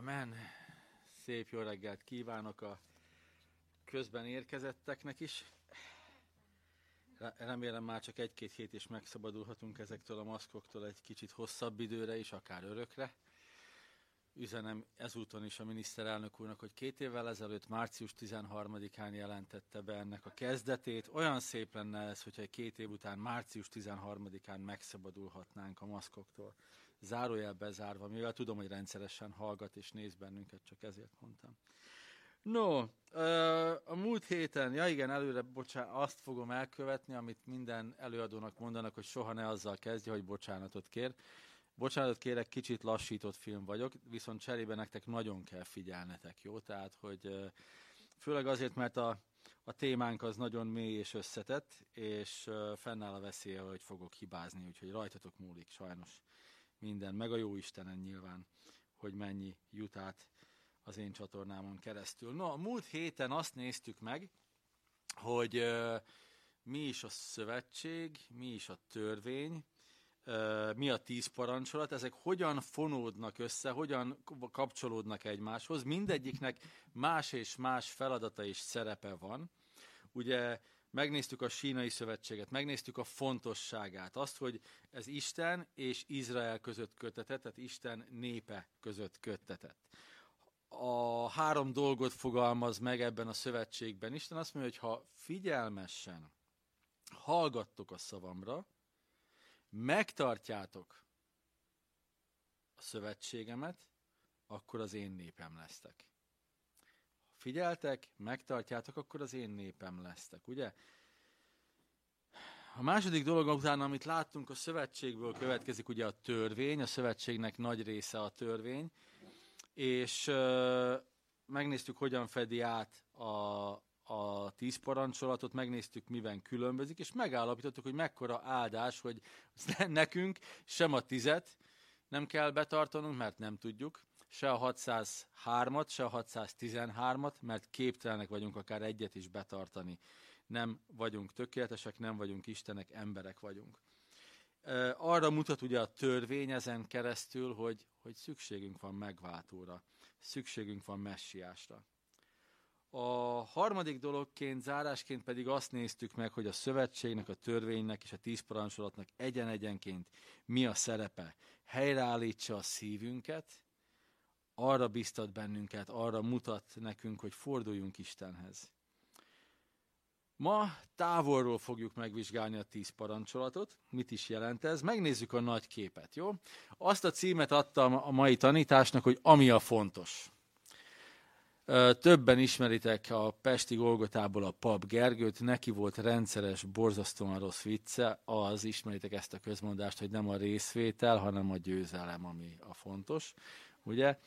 Amen. Szép jó reggelt kívánok a közben érkezetteknek is. Remélem már csak egy-két hét is megszabadulhatunk ezektől a maszkoktól egy kicsit hosszabb időre is, akár örökre. Üzenem ezúton is a miniszterelnök úrnak, hogy két évvel ezelőtt, március 13-án jelentette be ennek a kezdetét. Olyan szép lenne ez, hogyha egy két év után, március 13-án megszabadulhatnánk a maszkoktól zárójel bezárva, mivel tudom, hogy rendszeresen hallgat és néz bennünket, csak ezért mondtam. No, a múlt héten, ja igen, előre, bocsánat, azt fogom elkövetni, amit minden előadónak mondanak, hogy soha ne azzal kezdje, hogy bocsánatot kér. Bocsánatot kérek, kicsit lassított film vagyok, viszont cserébe nektek nagyon kell figyelnetek, jó? Tehát, hogy főleg azért, mert a, a témánk az nagyon mély és összetett, és fennáll a veszélye, hogy fogok hibázni, úgyhogy rajtatok múlik sajnos minden, meg a jó Istenen nyilván, hogy mennyi jut át az én csatornámon keresztül. No, a múlt héten azt néztük meg, hogy uh, mi is a szövetség, mi is a törvény, mi a tíz parancsolat, ezek hogyan fonódnak össze, hogyan kapcsolódnak egymáshoz. Mindegyiknek más és más feladata és szerepe van. Ugye megnéztük a sínai szövetséget, megnéztük a fontosságát, azt, hogy ez Isten és Izrael között kötetett, tehát Isten népe között kötetett. A három dolgot fogalmaz meg ebben a szövetségben. Isten azt mondja, hogy ha figyelmesen hallgattok a szavamra, megtartjátok a szövetségemet, akkor az én népem lesztek figyeltek, megtartjátok, akkor az én népem lesztek, ugye? A második dolog után, amit láttunk a szövetségből következik ugye a törvény, a szövetségnek nagy része a törvény, és uh, megnéztük, hogyan fedi át a, a tíz parancsolatot, megnéztük, miben különbözik, és megállapítottuk, hogy mekkora áldás, hogy nekünk sem a tizet nem kell betartanunk, mert nem tudjuk, se a 603-at, se a 613-at, mert képtelenek vagyunk akár egyet is betartani. Nem vagyunk tökéletesek, nem vagyunk Istenek, emberek vagyunk. Arra mutat ugye a törvény ezen keresztül, hogy, hogy szükségünk van megváltóra, szükségünk van messiásra. A harmadik dologként, zárásként pedig azt néztük meg, hogy a szövetségnek, a törvénynek és a tíz parancsolatnak egyen-egyenként mi a szerepe. Helyreállítsa a szívünket, arra biztat bennünket, arra mutat nekünk, hogy forduljunk Istenhez. Ma távolról fogjuk megvizsgálni a tíz parancsolatot. Mit is jelent ez? Megnézzük a nagy képet, jó? Azt a címet adtam a mai tanításnak, hogy ami a fontos. Többen ismeritek a Pesti Golgotából a pap Gergőt, neki volt rendszeres, borzasztóan rossz vicce, az ismeritek ezt a közmondást, hogy nem a részvétel, hanem a győzelem, ami a fontos, ugye?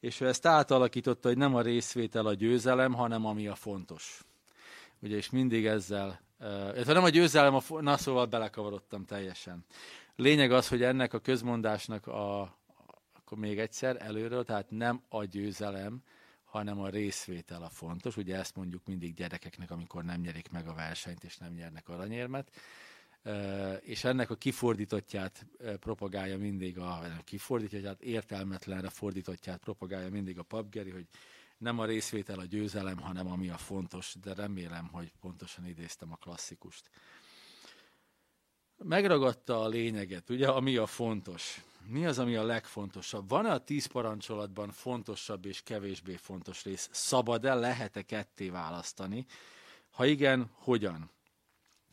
És ő ezt átalakította, hogy nem a részvétel a győzelem, hanem ami a fontos. Ugye, és mindig ezzel, uh, nem a győzelem, a, na szóval belekavarodtam teljesen. Lényeg az, hogy ennek a közmondásnak a, akkor még egyszer előről, tehát nem a győzelem, hanem a részvétel a fontos. Ugye ezt mondjuk mindig gyerekeknek, amikor nem nyerik meg a versenyt, és nem nyernek aranyérmet és ennek a kifordítottját propagálja mindig a, kifordítottját, értelmetlenre fordítottját propagálja mindig a papgeri, hogy nem a részvétel a győzelem, hanem ami a fontos, de remélem, hogy pontosan idéztem a klasszikust. Megragadta a lényeget, ugye, ami a fontos. Mi az, ami a legfontosabb? Van-e a tíz parancsolatban fontosabb és kevésbé fontos rész? Szabad-e, lehet-e ketté választani? Ha igen, hogyan?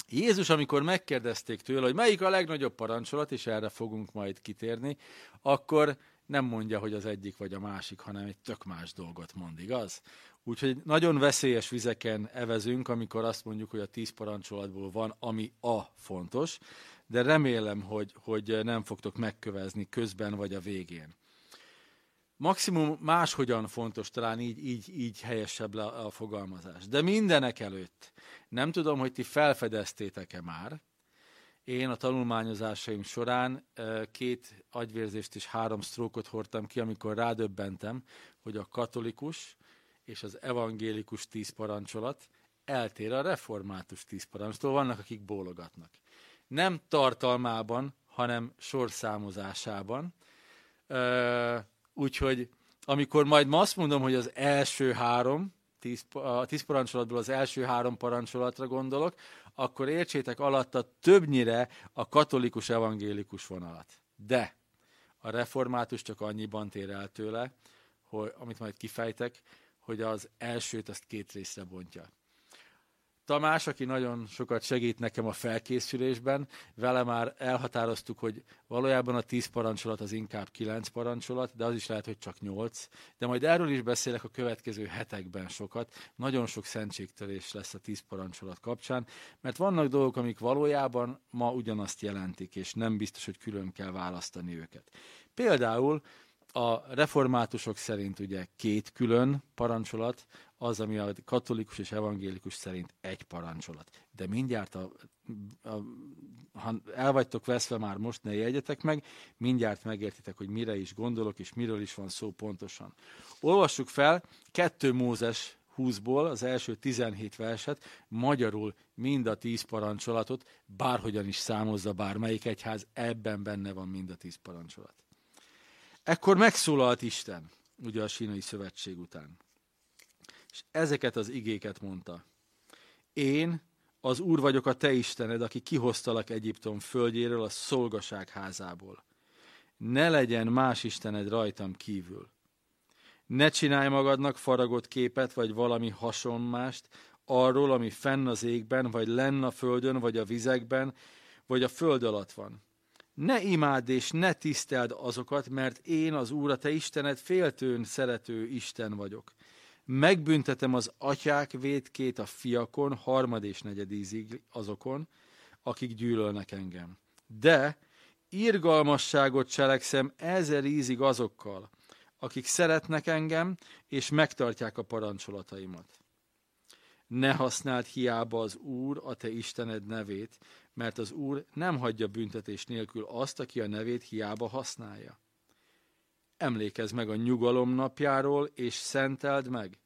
Jézus, amikor megkérdezték tőle, hogy melyik a legnagyobb parancsolat, és erre fogunk majd kitérni, akkor nem mondja, hogy az egyik vagy a másik, hanem egy tök más dolgot mond, igaz? Úgyhogy nagyon veszélyes vizeken evezünk, amikor azt mondjuk, hogy a tíz parancsolatból van, ami a fontos, de remélem, hogy, hogy nem fogtok megkövezni közben vagy a végén. Maximum máshogyan fontos, talán így, így, így helyesebb a fogalmazás. De mindenek előtt nem tudom, hogy ti felfedeztétek-e már. Én a tanulmányozásaim során két agyvérzést és három sztrókot hordtam ki, amikor rádöbbentem, hogy a katolikus és az evangélikus tíz parancsolat eltér a református tíz parancstól. Vannak, akik bólogatnak. Nem tartalmában, hanem sorszámozásában. Úgyhogy amikor majd ma azt mondom, hogy az első három, tíz, a tíz parancsolatból az első három parancsolatra gondolok, akkor értsétek alatta többnyire a katolikus evangélikus vonalat. De a református csak annyiban tér el tőle, hogy, amit majd kifejtek, hogy az elsőt azt két részre bontja. Tamás, aki nagyon sokat segít nekem a felkészülésben, vele már elhatároztuk, hogy valójában a tíz parancsolat az inkább kilenc parancsolat, de az is lehet, hogy csak nyolc. De majd erről is beszélek a következő hetekben sokat. Nagyon sok szentségtörés lesz a tíz parancsolat kapcsán, mert vannak dolgok, amik valójában ma ugyanazt jelentik, és nem biztos, hogy külön kell választani őket. Például a reformátusok szerint ugye két külön parancsolat, az, ami a katolikus és evangélikus szerint egy parancsolat. De mindjárt, a, a, ha el veszve már most, ne jegyetek meg, mindjárt megértitek, hogy mire is gondolok, és miről is van szó pontosan. Olvassuk fel 2 Mózes 20-ból az első 17 verset, magyarul mind a 10 parancsolatot, bárhogyan is számozza bármelyik egyház, ebben benne van mind a 10 parancsolat. Ekkor megszólalt Isten, ugye a sínai szövetség után. És ezeket az igéket mondta. Én az Úr vagyok a te Istened, aki kihoztalak Egyiptom földjéről a szolgaság házából. Ne legyen más Istened rajtam kívül. Ne csinálj magadnak faragott képet, vagy valami hasonmást, arról, ami fenn az égben, vagy lenn a földön, vagy a vizekben, vagy a föld alatt van ne imádd és ne tiszteld azokat, mert én az Úr, a te Istened féltőn szerető Isten vagyok. Megbüntetem az atyák védkét a fiakon, harmad és negyedízig azokon, akik gyűlölnek engem. De irgalmasságot cselekszem ezer ízig azokkal, akik szeretnek engem, és megtartják a parancsolataimat. Ne használd hiába az Úr, a te Istened nevét, mert az Úr nem hagyja büntetés nélkül azt, aki a nevét hiába használja. Emlékezz meg a nyugalom napjáról, és szenteld meg.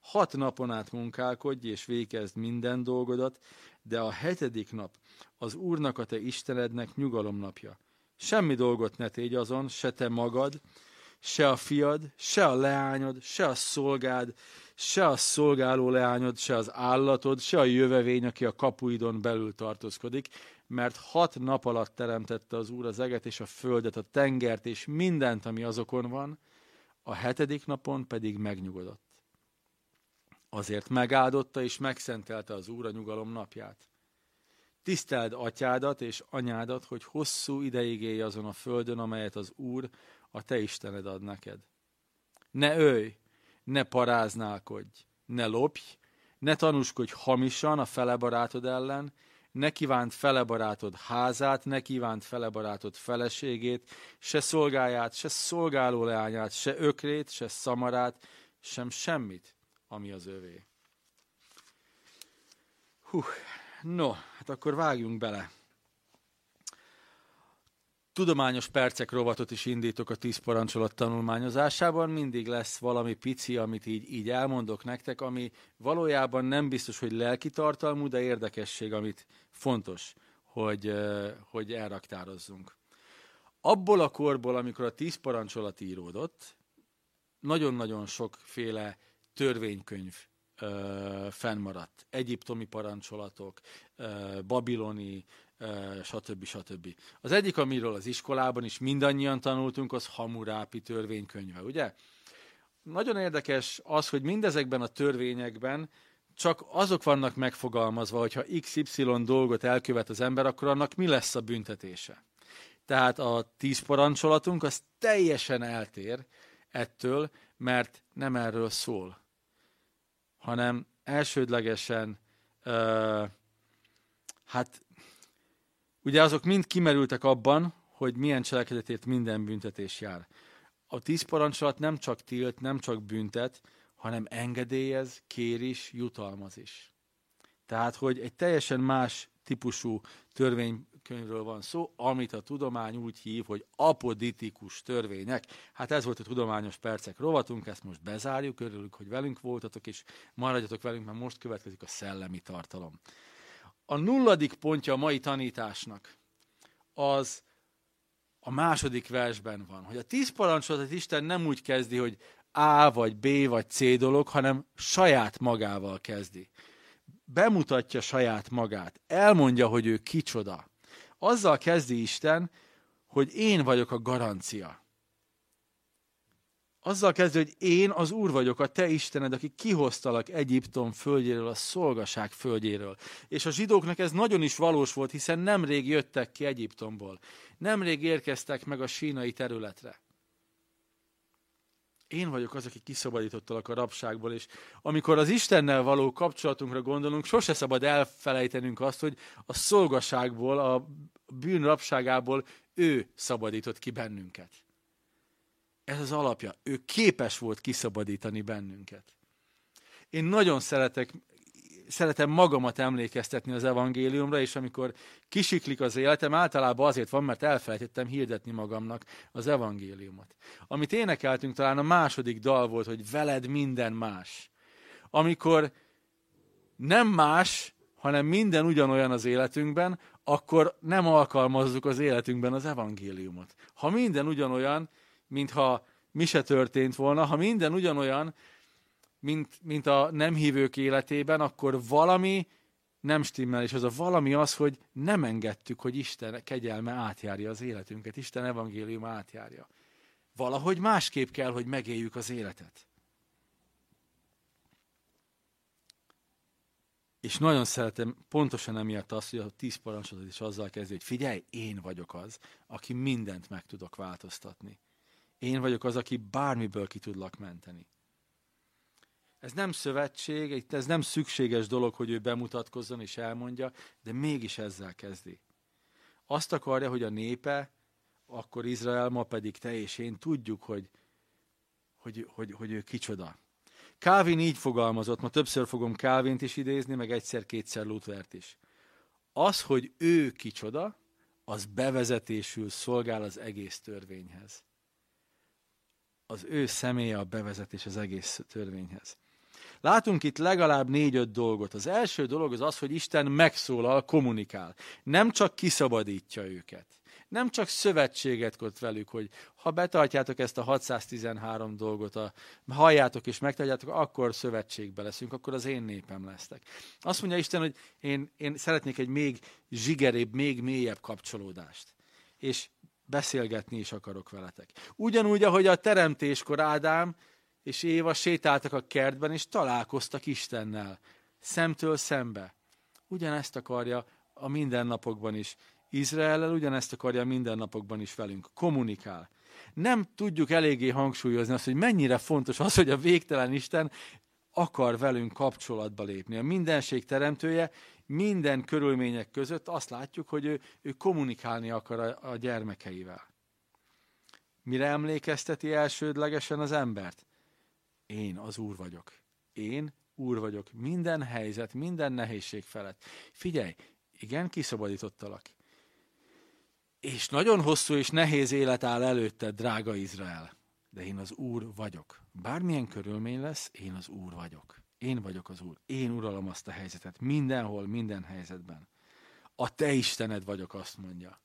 Hat napon át munkálkodj, és végezd minden dolgodat, de a hetedik nap az Úrnak a te Istenednek nyugalom napja. Semmi dolgot ne tégy azon, se te magad, se a fiad, se a leányod, se a szolgád, se a szolgáló leányod, se az állatod, se a jövevény, aki a kapuidon belül tartózkodik, mert hat nap alatt teremtette az Úr az eget és a földet, a tengert és mindent, ami azokon van, a hetedik napon pedig megnyugodott. Azért megáldotta és megszentelte az Úr a nyugalom napját. Tiszteld atyádat és anyádat, hogy hosszú ideig élj azon a földön, amelyet az Úr, a te Istened ad neked. Ne ölj, ne paráználkodj, ne lopj, ne tanúskodj hamisan a fele barátod ellen, ne kívánt fele barátod házát, ne kívánt fele barátod feleségét, se szolgáját, se szolgáló leányát, se ökrét, se szamarát, sem semmit, ami az övé. Hú, no, hát akkor vágjunk bele tudományos percek rovatot is indítok a tíz parancsolat tanulmányozásában. Mindig lesz valami pici, amit így, így elmondok nektek, ami valójában nem biztos, hogy lelki tartalmú, de érdekesség, amit fontos, hogy, hogy elraktározzunk. Abból a korból, amikor a tíz parancsolat íródott, nagyon-nagyon sokféle törvénykönyv ö, fennmaradt. Egyiptomi parancsolatok, ö, babiloni, stb. stb. Az egyik, amiről az iskolában is mindannyian tanultunk, az Hamurápi törvénykönyve, ugye? Nagyon érdekes az, hogy mindezekben a törvényekben csak azok vannak megfogalmazva, hogyha XY dolgot elkövet az ember, akkor annak mi lesz a büntetése. Tehát a tíz parancsolatunk az teljesen eltér ettől, mert nem erről szól, hanem elsődlegesen uh, hát Ugye azok mind kimerültek abban, hogy milyen cselekedetért minden büntetés jár. A tíz parancsolat nem csak tilt, nem csak büntet, hanem engedélyez, kér is, jutalmaz is. Tehát, hogy egy teljesen más típusú törvénykönyvről van szó, amit a tudomány úgy hív, hogy apoditikus törvények. Hát ez volt a tudományos percek rovatunk, ezt most bezárjuk, örülünk, hogy velünk voltatok, és maradjatok velünk, mert most következik a szellemi tartalom. A nulladik pontja a mai tanításnak az a második versben van, hogy a tíz parancsolatot Isten nem úgy kezdi, hogy A vagy B vagy C dolog, hanem saját magával kezdi. Bemutatja saját magát, elmondja, hogy ő kicsoda. Azzal kezdi Isten, hogy én vagyok a garancia. Azzal kezdő, hogy én az Úr vagyok, a te Istened, aki kihoztalak Egyiptom földjéről, a szolgaság földjéről. És a zsidóknak ez nagyon is valós volt, hiszen nemrég jöttek ki Egyiptomból. Nemrég érkeztek meg a sínai területre. Én vagyok az, aki kiszabadítottalak a rabságból, és amikor az Istennel való kapcsolatunkra gondolunk, sose szabad elfelejtenünk azt, hogy a szolgaságból, a bűn rabságából ő szabadított ki bennünket. Ez az alapja. Ő képes volt kiszabadítani bennünket. Én nagyon szeretek, szeretem magamat emlékeztetni az evangéliumra, és amikor kisiklik az életem, általában azért van, mert elfelejtettem hirdetni magamnak az evangéliumot. Amit énekeltünk, talán a második dal volt, hogy veled minden más. Amikor nem más, hanem minden ugyanolyan az életünkben, akkor nem alkalmazzuk az életünkben az evangéliumot. Ha minden ugyanolyan, mintha mi se történt volna. Ha minden ugyanolyan, mint, mint a nem hívők életében, akkor valami nem stimmel, és az a valami az, hogy nem engedtük, hogy Isten kegyelme átjárja az életünket, Isten evangélium átjárja. Valahogy másképp kell, hogy megéljük az életet. És nagyon szeretem pontosan emiatt azt, hogy a tíz parancsolatot is azzal kezdi, hogy figyelj, én vagyok az, aki mindent meg tudok változtatni. Én vagyok az, aki bármiből ki tudlak menteni. Ez nem szövetség, ez nem szükséges dolog, hogy ő bemutatkozzon és elmondja, de mégis ezzel kezdi. Azt akarja, hogy a népe, akkor Izrael, ma pedig te és én tudjuk, hogy, hogy, hogy, hogy ő kicsoda. Calvin így fogalmazott, ma többször fogom Calvint is idézni, meg egyszer-kétszer Luthert is. Az, hogy ő kicsoda, az bevezetésül szolgál az egész törvényhez az ő személye a bevezetés az egész törvényhez. Látunk itt legalább négy-öt dolgot. Az első dolog az az, hogy Isten megszólal, kommunikál. Nem csak kiszabadítja őket. Nem csak szövetséget köt velük, hogy ha betartjátok ezt a 613 dolgot, a, halljátok és megtartjátok, akkor szövetségbe leszünk, akkor az én népem lesztek. Azt mondja Isten, hogy én, én szeretnék egy még zsigerébb, még mélyebb kapcsolódást. És beszélgetni is akarok veletek. Ugyanúgy, ahogy a teremtéskor Ádám és Éva sétáltak a kertben, és találkoztak Istennel, szemtől szembe. Ugyanezt akarja a mindennapokban is. Izraellel ugyanezt akarja a mindennapokban is velünk. Kommunikál. Nem tudjuk eléggé hangsúlyozni azt, hogy mennyire fontos az, hogy a végtelen Isten akar velünk kapcsolatba lépni. A mindenség teremtője minden körülmények között azt látjuk, hogy ő, ő kommunikálni akar a, a gyermekeivel. Mire emlékezteti elsődlegesen az embert? Én az Úr vagyok. Én Úr vagyok. Minden helyzet, minden nehézség felett. Figyelj, igen, kiszabadítottalak. És nagyon hosszú és nehéz élet áll előtted, drága Izrael. De én az Úr vagyok. Bármilyen körülmény lesz, én az Úr vagyok. Én vagyok az Úr. Én uralom azt a helyzetet. Mindenhol, minden helyzetben. A te Istened vagyok, azt mondja.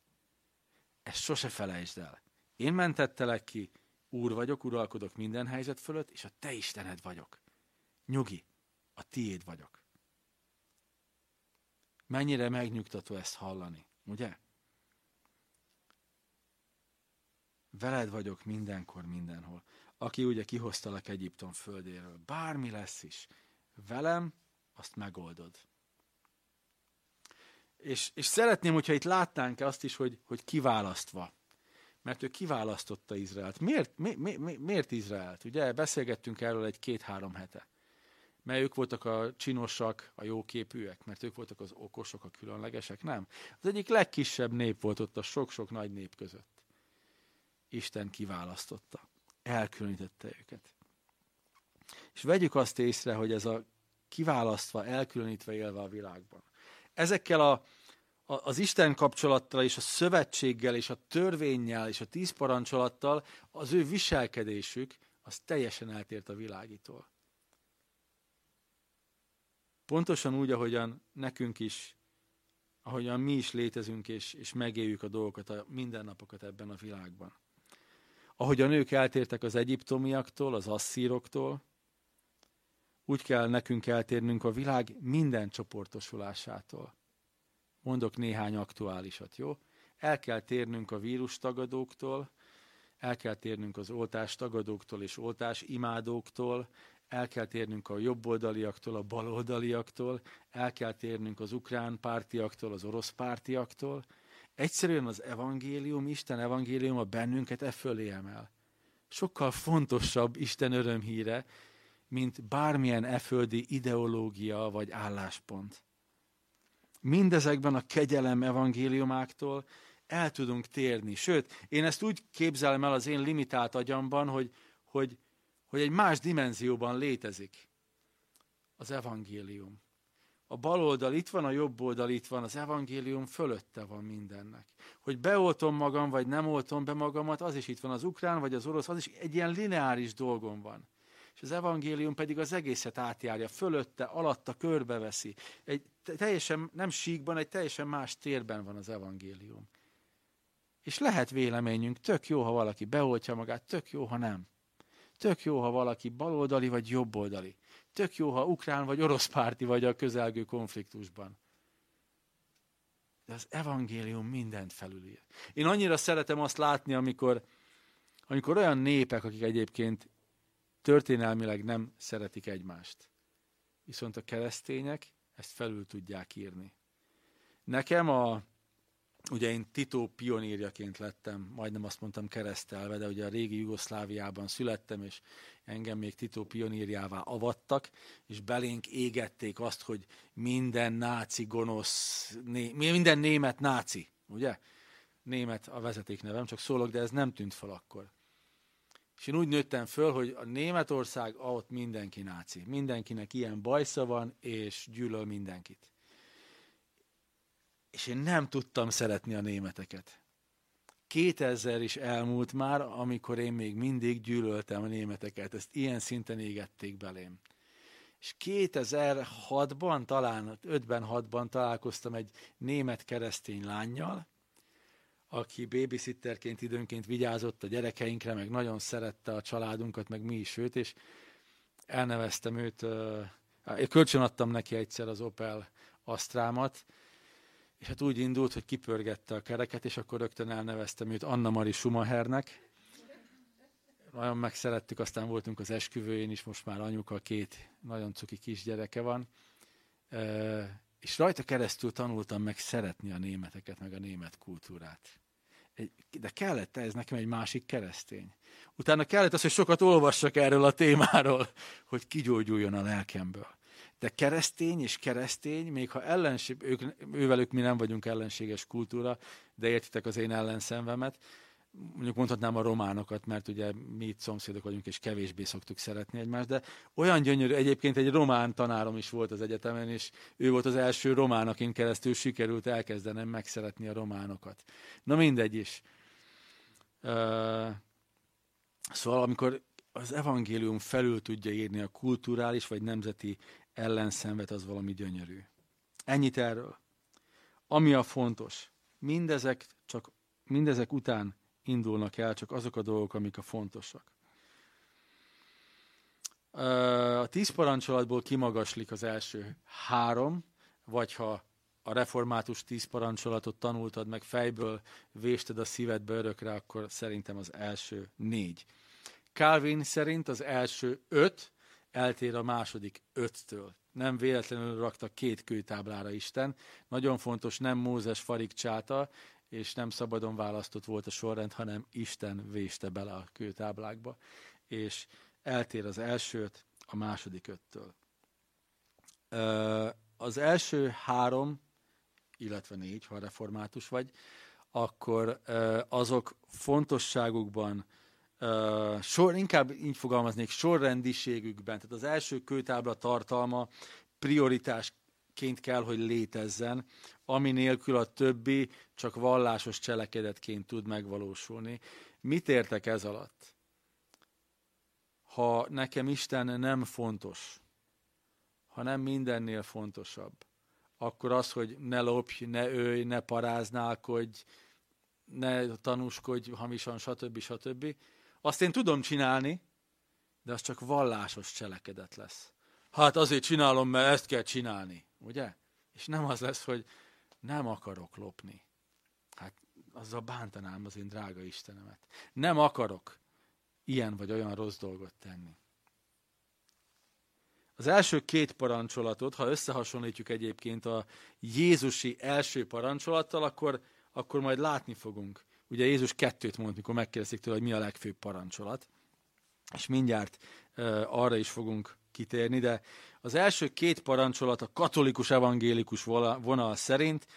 Ezt sose felejtsd el. Én mentettelek ki, Úr vagyok, uralkodok minden helyzet fölött, és a te Istened vagyok. Nyugi, a tiéd vagyok. Mennyire megnyugtató ezt hallani, ugye? Veled vagyok mindenkor, mindenhol. Aki ugye kihoztalak Egyiptom földéről. Bármi lesz is velem, azt megoldod. És, és szeretném, hogyha itt látnánk azt is, hogy, hogy kiválasztva. Mert ő kiválasztotta Izraelt. Miért, mi, mi, mi, miért Izraelt? Ugye beszélgettünk erről egy két-három hete. Mert ők voltak a csinosak, a jóképűek, mert ők voltak az okosok, a különlegesek, nem. Az egyik legkisebb nép volt ott a sok-sok nagy nép között. Isten kiválasztotta, elkülönítette őket. És vegyük azt észre, hogy ez a kiválasztva, elkülönítve élve a világban. Ezekkel a, az Isten kapcsolattal és a szövetséggel és a törvényel és a tíz parancsolattal az ő viselkedésük az teljesen eltért a világitól. Pontosan úgy, ahogyan nekünk is ahogyan mi is létezünk, és, és megéljük a dolgokat, a mindennapokat ebben a világban. Ahogy a nők eltértek az egyiptomiaktól, az asszíroktól, úgy kell nekünk eltérnünk a világ minden csoportosulásától. Mondok néhány aktuálisat, jó? El kell térnünk a vírustagadóktól, el kell térnünk az oltás tagadóktól és oltás imádóktól, el kell térnünk a jobboldaliaktól, a baloldaliaktól, el kell térnünk az ukrán pártiaktól, az orosz pártiaktól. Egyszerűen az evangélium, Isten evangéliuma bennünket e fölé emel. Sokkal fontosabb Isten örömhíre, mint bármilyen eföldi ideológia vagy álláspont. Mindezekben a kegyelem evangéliumáktól el tudunk térni. Sőt, én ezt úgy képzelem el az én limitált agyamban, hogy, hogy, hogy egy más dimenzióban létezik az evangélium. A bal oldal itt van, a jobb oldal itt van, az evangélium fölötte van mindennek. Hogy beoltom magam, vagy nem oltom be magamat, az is itt van, az ukrán, vagy az orosz, az is egy ilyen lineáris dolgon van. És az evangélium pedig az egészet átjárja, fölötte, alatta körbeveszi. Egy teljesen, nem síkban, egy teljesen más térben van az evangélium. És lehet véleményünk, tök jó, ha valaki beoltja magát, tök jó, ha nem. Tök jó, ha valaki baloldali vagy jobboldali. Tök jó, ha ukrán vagy orosz párti vagy a közelgő konfliktusban. De az evangélium mindent felülír. Én annyira szeretem azt látni, amikor, amikor olyan népek, akik egyébként történelmileg nem szeretik egymást. Viszont a keresztények ezt felül tudják írni. Nekem a, ugye én Tito pionírjaként lettem, majdnem azt mondtam keresztelve, de ugye a régi Jugoszláviában születtem, és engem még Tito pionírjává avattak, és belénk égették azt, hogy minden náci gonosz, né, minden német náci, ugye? Német a vezetéknevem, csak szólok, de ez nem tűnt fel akkor. És én úgy nőttem föl, hogy a Németország, ott mindenki náci. Mindenkinek ilyen bajsza van, és gyűlöl mindenkit. És én nem tudtam szeretni a németeket. 2000 is elmúlt már, amikor én még mindig gyűlöltem a németeket. Ezt ilyen szinten égették belém. És 2006-ban, talán 5-ben, 6-ban találkoztam egy német keresztény lányjal, aki babysitterként időnként vigyázott a gyerekeinkre, meg nagyon szerette a családunkat, meg mi is őt, és elneveztem őt, én kölcsönadtam neki egyszer az Opel Astrámat, és hát úgy indult, hogy kipörgette a kereket, és akkor rögtön elneveztem őt Anna Mari Schumachernek. Nagyon megszerettük, aztán voltunk az esküvőjén is, most már anyuka, két nagyon cuki kisgyereke van. És rajta keresztül tanultam meg szeretni a németeket, meg a német kultúrát de kellett ez nekem egy másik keresztény. Utána kellett az, hogy sokat olvassak erről a témáról, hogy kigyógyuljon a lelkemből. De keresztény és keresztény, még ha ellenség, ők, ővelük mi nem vagyunk ellenséges kultúra, de értitek az én ellenszenvemet, mondjuk mondhatnám a románokat, mert ugye mi itt szomszédok vagyunk, és kevésbé szoktuk szeretni egymást, de olyan gyönyörű, egyébként egy román tanárom is volt az egyetemen, és ő volt az első román, akin keresztül sikerült elkezdenem megszeretni a románokat. Na mindegy is. Szóval amikor az evangélium felül tudja írni a kulturális vagy nemzeti ellenszenvet, az valami gyönyörű. Ennyit erről. Ami a fontos, mindezek csak mindezek után indulnak el csak azok a dolgok, amik a fontosak. A tíz parancsolatból kimagaslik az első három, vagy ha a református tíz parancsolatot tanultad meg fejből, vésted a szívedbe örökre, akkor szerintem az első négy. Calvin szerint az első öt eltér a második öttől. Nem véletlenül rakta két kőtáblára Isten. Nagyon fontos, nem Mózes farigcsáta, és nem szabadon választott volt a sorrend, hanem Isten véste bele a kőtáblákba, és eltér az elsőt a második öttől. Az első három, illetve négy, ha református vagy, akkor azok fontosságukban, sor, inkább így fogalmaznék, sorrendiségükben, tehát az első kőtábla tartalma prioritásként kell, hogy létezzen, ami nélkül a többi csak vallásos cselekedetként tud megvalósulni. Mit értek ez alatt? Ha nekem Isten nem fontos, ha nem mindennél fontosabb, akkor az, hogy ne lopj, ne ölj, ne paráználkodj, ne tanúskodj hamisan, stb. stb. Azt én tudom csinálni, de az csak vallásos cselekedet lesz. Hát azért csinálom, mert ezt kell csinálni, ugye? És nem az lesz, hogy nem akarok lopni. Hát azzal bántanám az én drága Istenemet. Nem akarok ilyen vagy olyan rossz dolgot tenni. Az első két parancsolatot, ha összehasonlítjuk egyébként a Jézusi első parancsolattal, akkor, akkor majd látni fogunk. Ugye Jézus kettőt mond, mikor megkérdezik tőle, hogy mi a legfőbb parancsolat. És mindjárt uh, arra is fogunk kitérni, de az első két parancsolat a katolikus evangélikus vonal szerint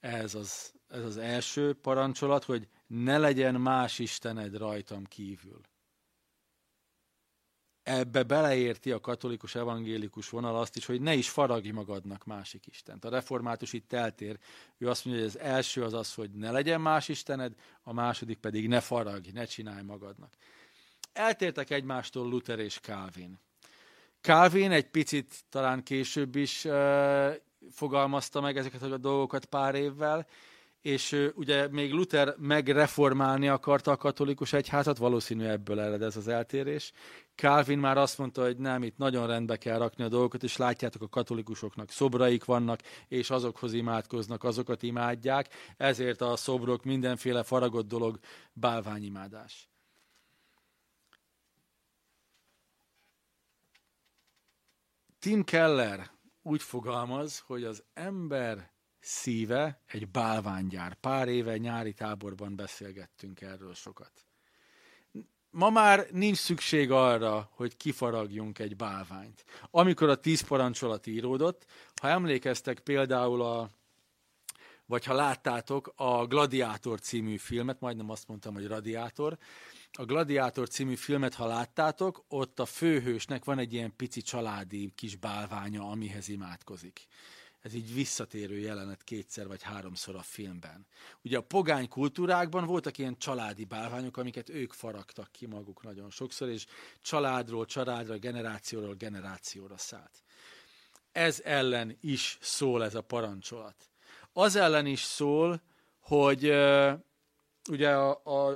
ez az, ez az első parancsolat, hogy ne legyen más Istened rajtam kívül. Ebbe beleérti a katolikus evangélikus vonal azt is, hogy ne is faragj magadnak másik Istent. A református itt eltér. Ő azt mondja, hogy az első az az, hogy ne legyen más Istened, a második pedig ne faragj, ne csinálj magadnak. Eltértek egymástól Luther és Calvin. Calvin egy picit talán később is uh, fogalmazta meg ezeket a dolgokat pár évvel, és uh, ugye még Luther megreformálni akarta a katolikus egyházat, valószínű ebből ered ez az eltérés. Calvin már azt mondta, hogy nem, itt nagyon rendbe kell rakni a dolgokat, és látjátok, a katolikusoknak szobraik vannak, és azokhoz imádkoznak, azokat imádják, ezért a szobrok mindenféle faragott dolog bálványimádás. Tim Keller úgy fogalmaz, hogy az ember szíve egy bálványgyár. Pár éve nyári táborban beszélgettünk erről sokat. Ma már nincs szükség arra, hogy kifaragjunk egy bálványt. Amikor a tíz parancsolat íródott, ha emlékeztek például a vagy ha láttátok a Gladiátor című filmet, majdnem azt mondtam, hogy Radiátor, a Gladiátor című filmet, ha láttátok, ott a főhősnek van egy ilyen pici családi kis bálványa, amihez imádkozik. Ez így visszatérő jelenet kétszer vagy háromszor a filmben. Ugye a pogány kultúrákban voltak ilyen családi bálványok, amiket ők faragtak ki maguk nagyon sokszor, és családról családra, generációról generációra szállt. Ez ellen is szól ez a parancsolat. Az ellen is szól, hogy ugye a, a,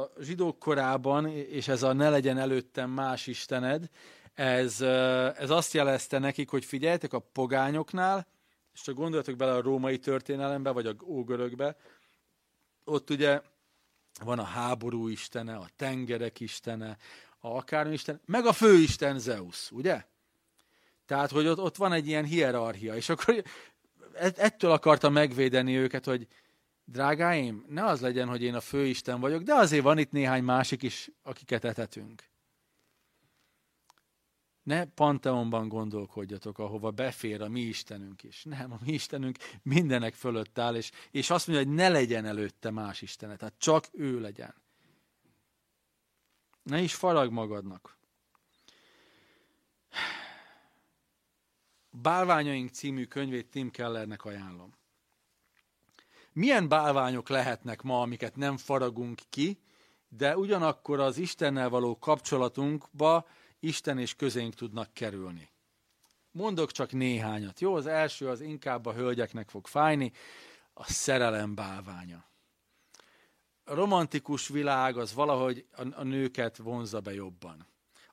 a zsidók korában, és ez a ne legyen előttem más istened, ez, ez azt jelezte nekik, hogy figyeljetek a pogányoknál, és csak gondoljatok bele a római történelembe, vagy a ógörökbe, ott ugye van a háború istene, a tengerek istene, a akármi isten, meg a főisten Zeus, ugye? Tehát, hogy ott, ott van egy ilyen hierarchia, és akkor ettől akarta megvédeni őket, hogy drágáim, ne az legyen, hogy én a főisten vagyok, de azért van itt néhány másik is, akiket etetünk. Ne Panteonban gondolkodjatok, ahova befér a mi Istenünk is. Nem, a mi Istenünk mindenek fölött áll, és, és azt mondja, hogy ne legyen előtte más Istenet, tehát csak ő legyen. Ne is farag magadnak. Bálványaink című könyvét Tim Kellernek ajánlom milyen bálványok lehetnek ma, amiket nem faragunk ki, de ugyanakkor az Istennel való kapcsolatunkba Isten és közénk tudnak kerülni. Mondok csak néhányat. Jó, az első az inkább a hölgyeknek fog fájni, a szerelem bálványa. A romantikus világ az valahogy a, nőket vonza be jobban.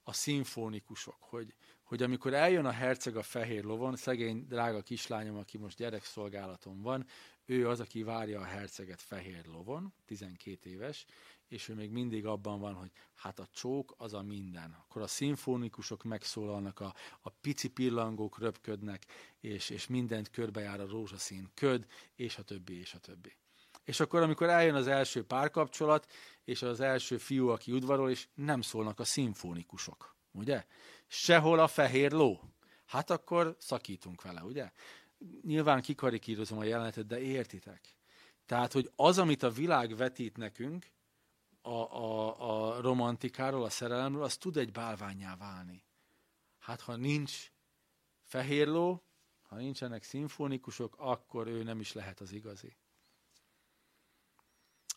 A szimfónikusok, hogy, hogy amikor eljön a herceg a fehér lovon, szegény drága kislányom, aki most gyerekszolgálaton van, ő az, aki várja a herceget fehér lovon, 12 éves, és ő még mindig abban van, hogy hát a csók az a minden. Akkor a szimfonikusok megszólalnak, a, a pici pillangók röpködnek, és, és mindent körbejár a rózsaszín köd, és a többi, és a többi. És akkor, amikor eljön az első párkapcsolat, és az első fiú, aki udvarol, és nem szólnak a szimfonikusok, ugye? Sehol a fehér ló. Hát akkor szakítunk vele, ugye? Nyilván kikarikírozom a jelenetet, de értitek. Tehát, hogy az, amit a világ vetít nekünk, a, a, a romantikáról, a szerelemről, az tud egy bálványá válni. Hát, ha nincs fehér ló, ha nincsenek szimfonikusok, akkor ő nem is lehet az igazi.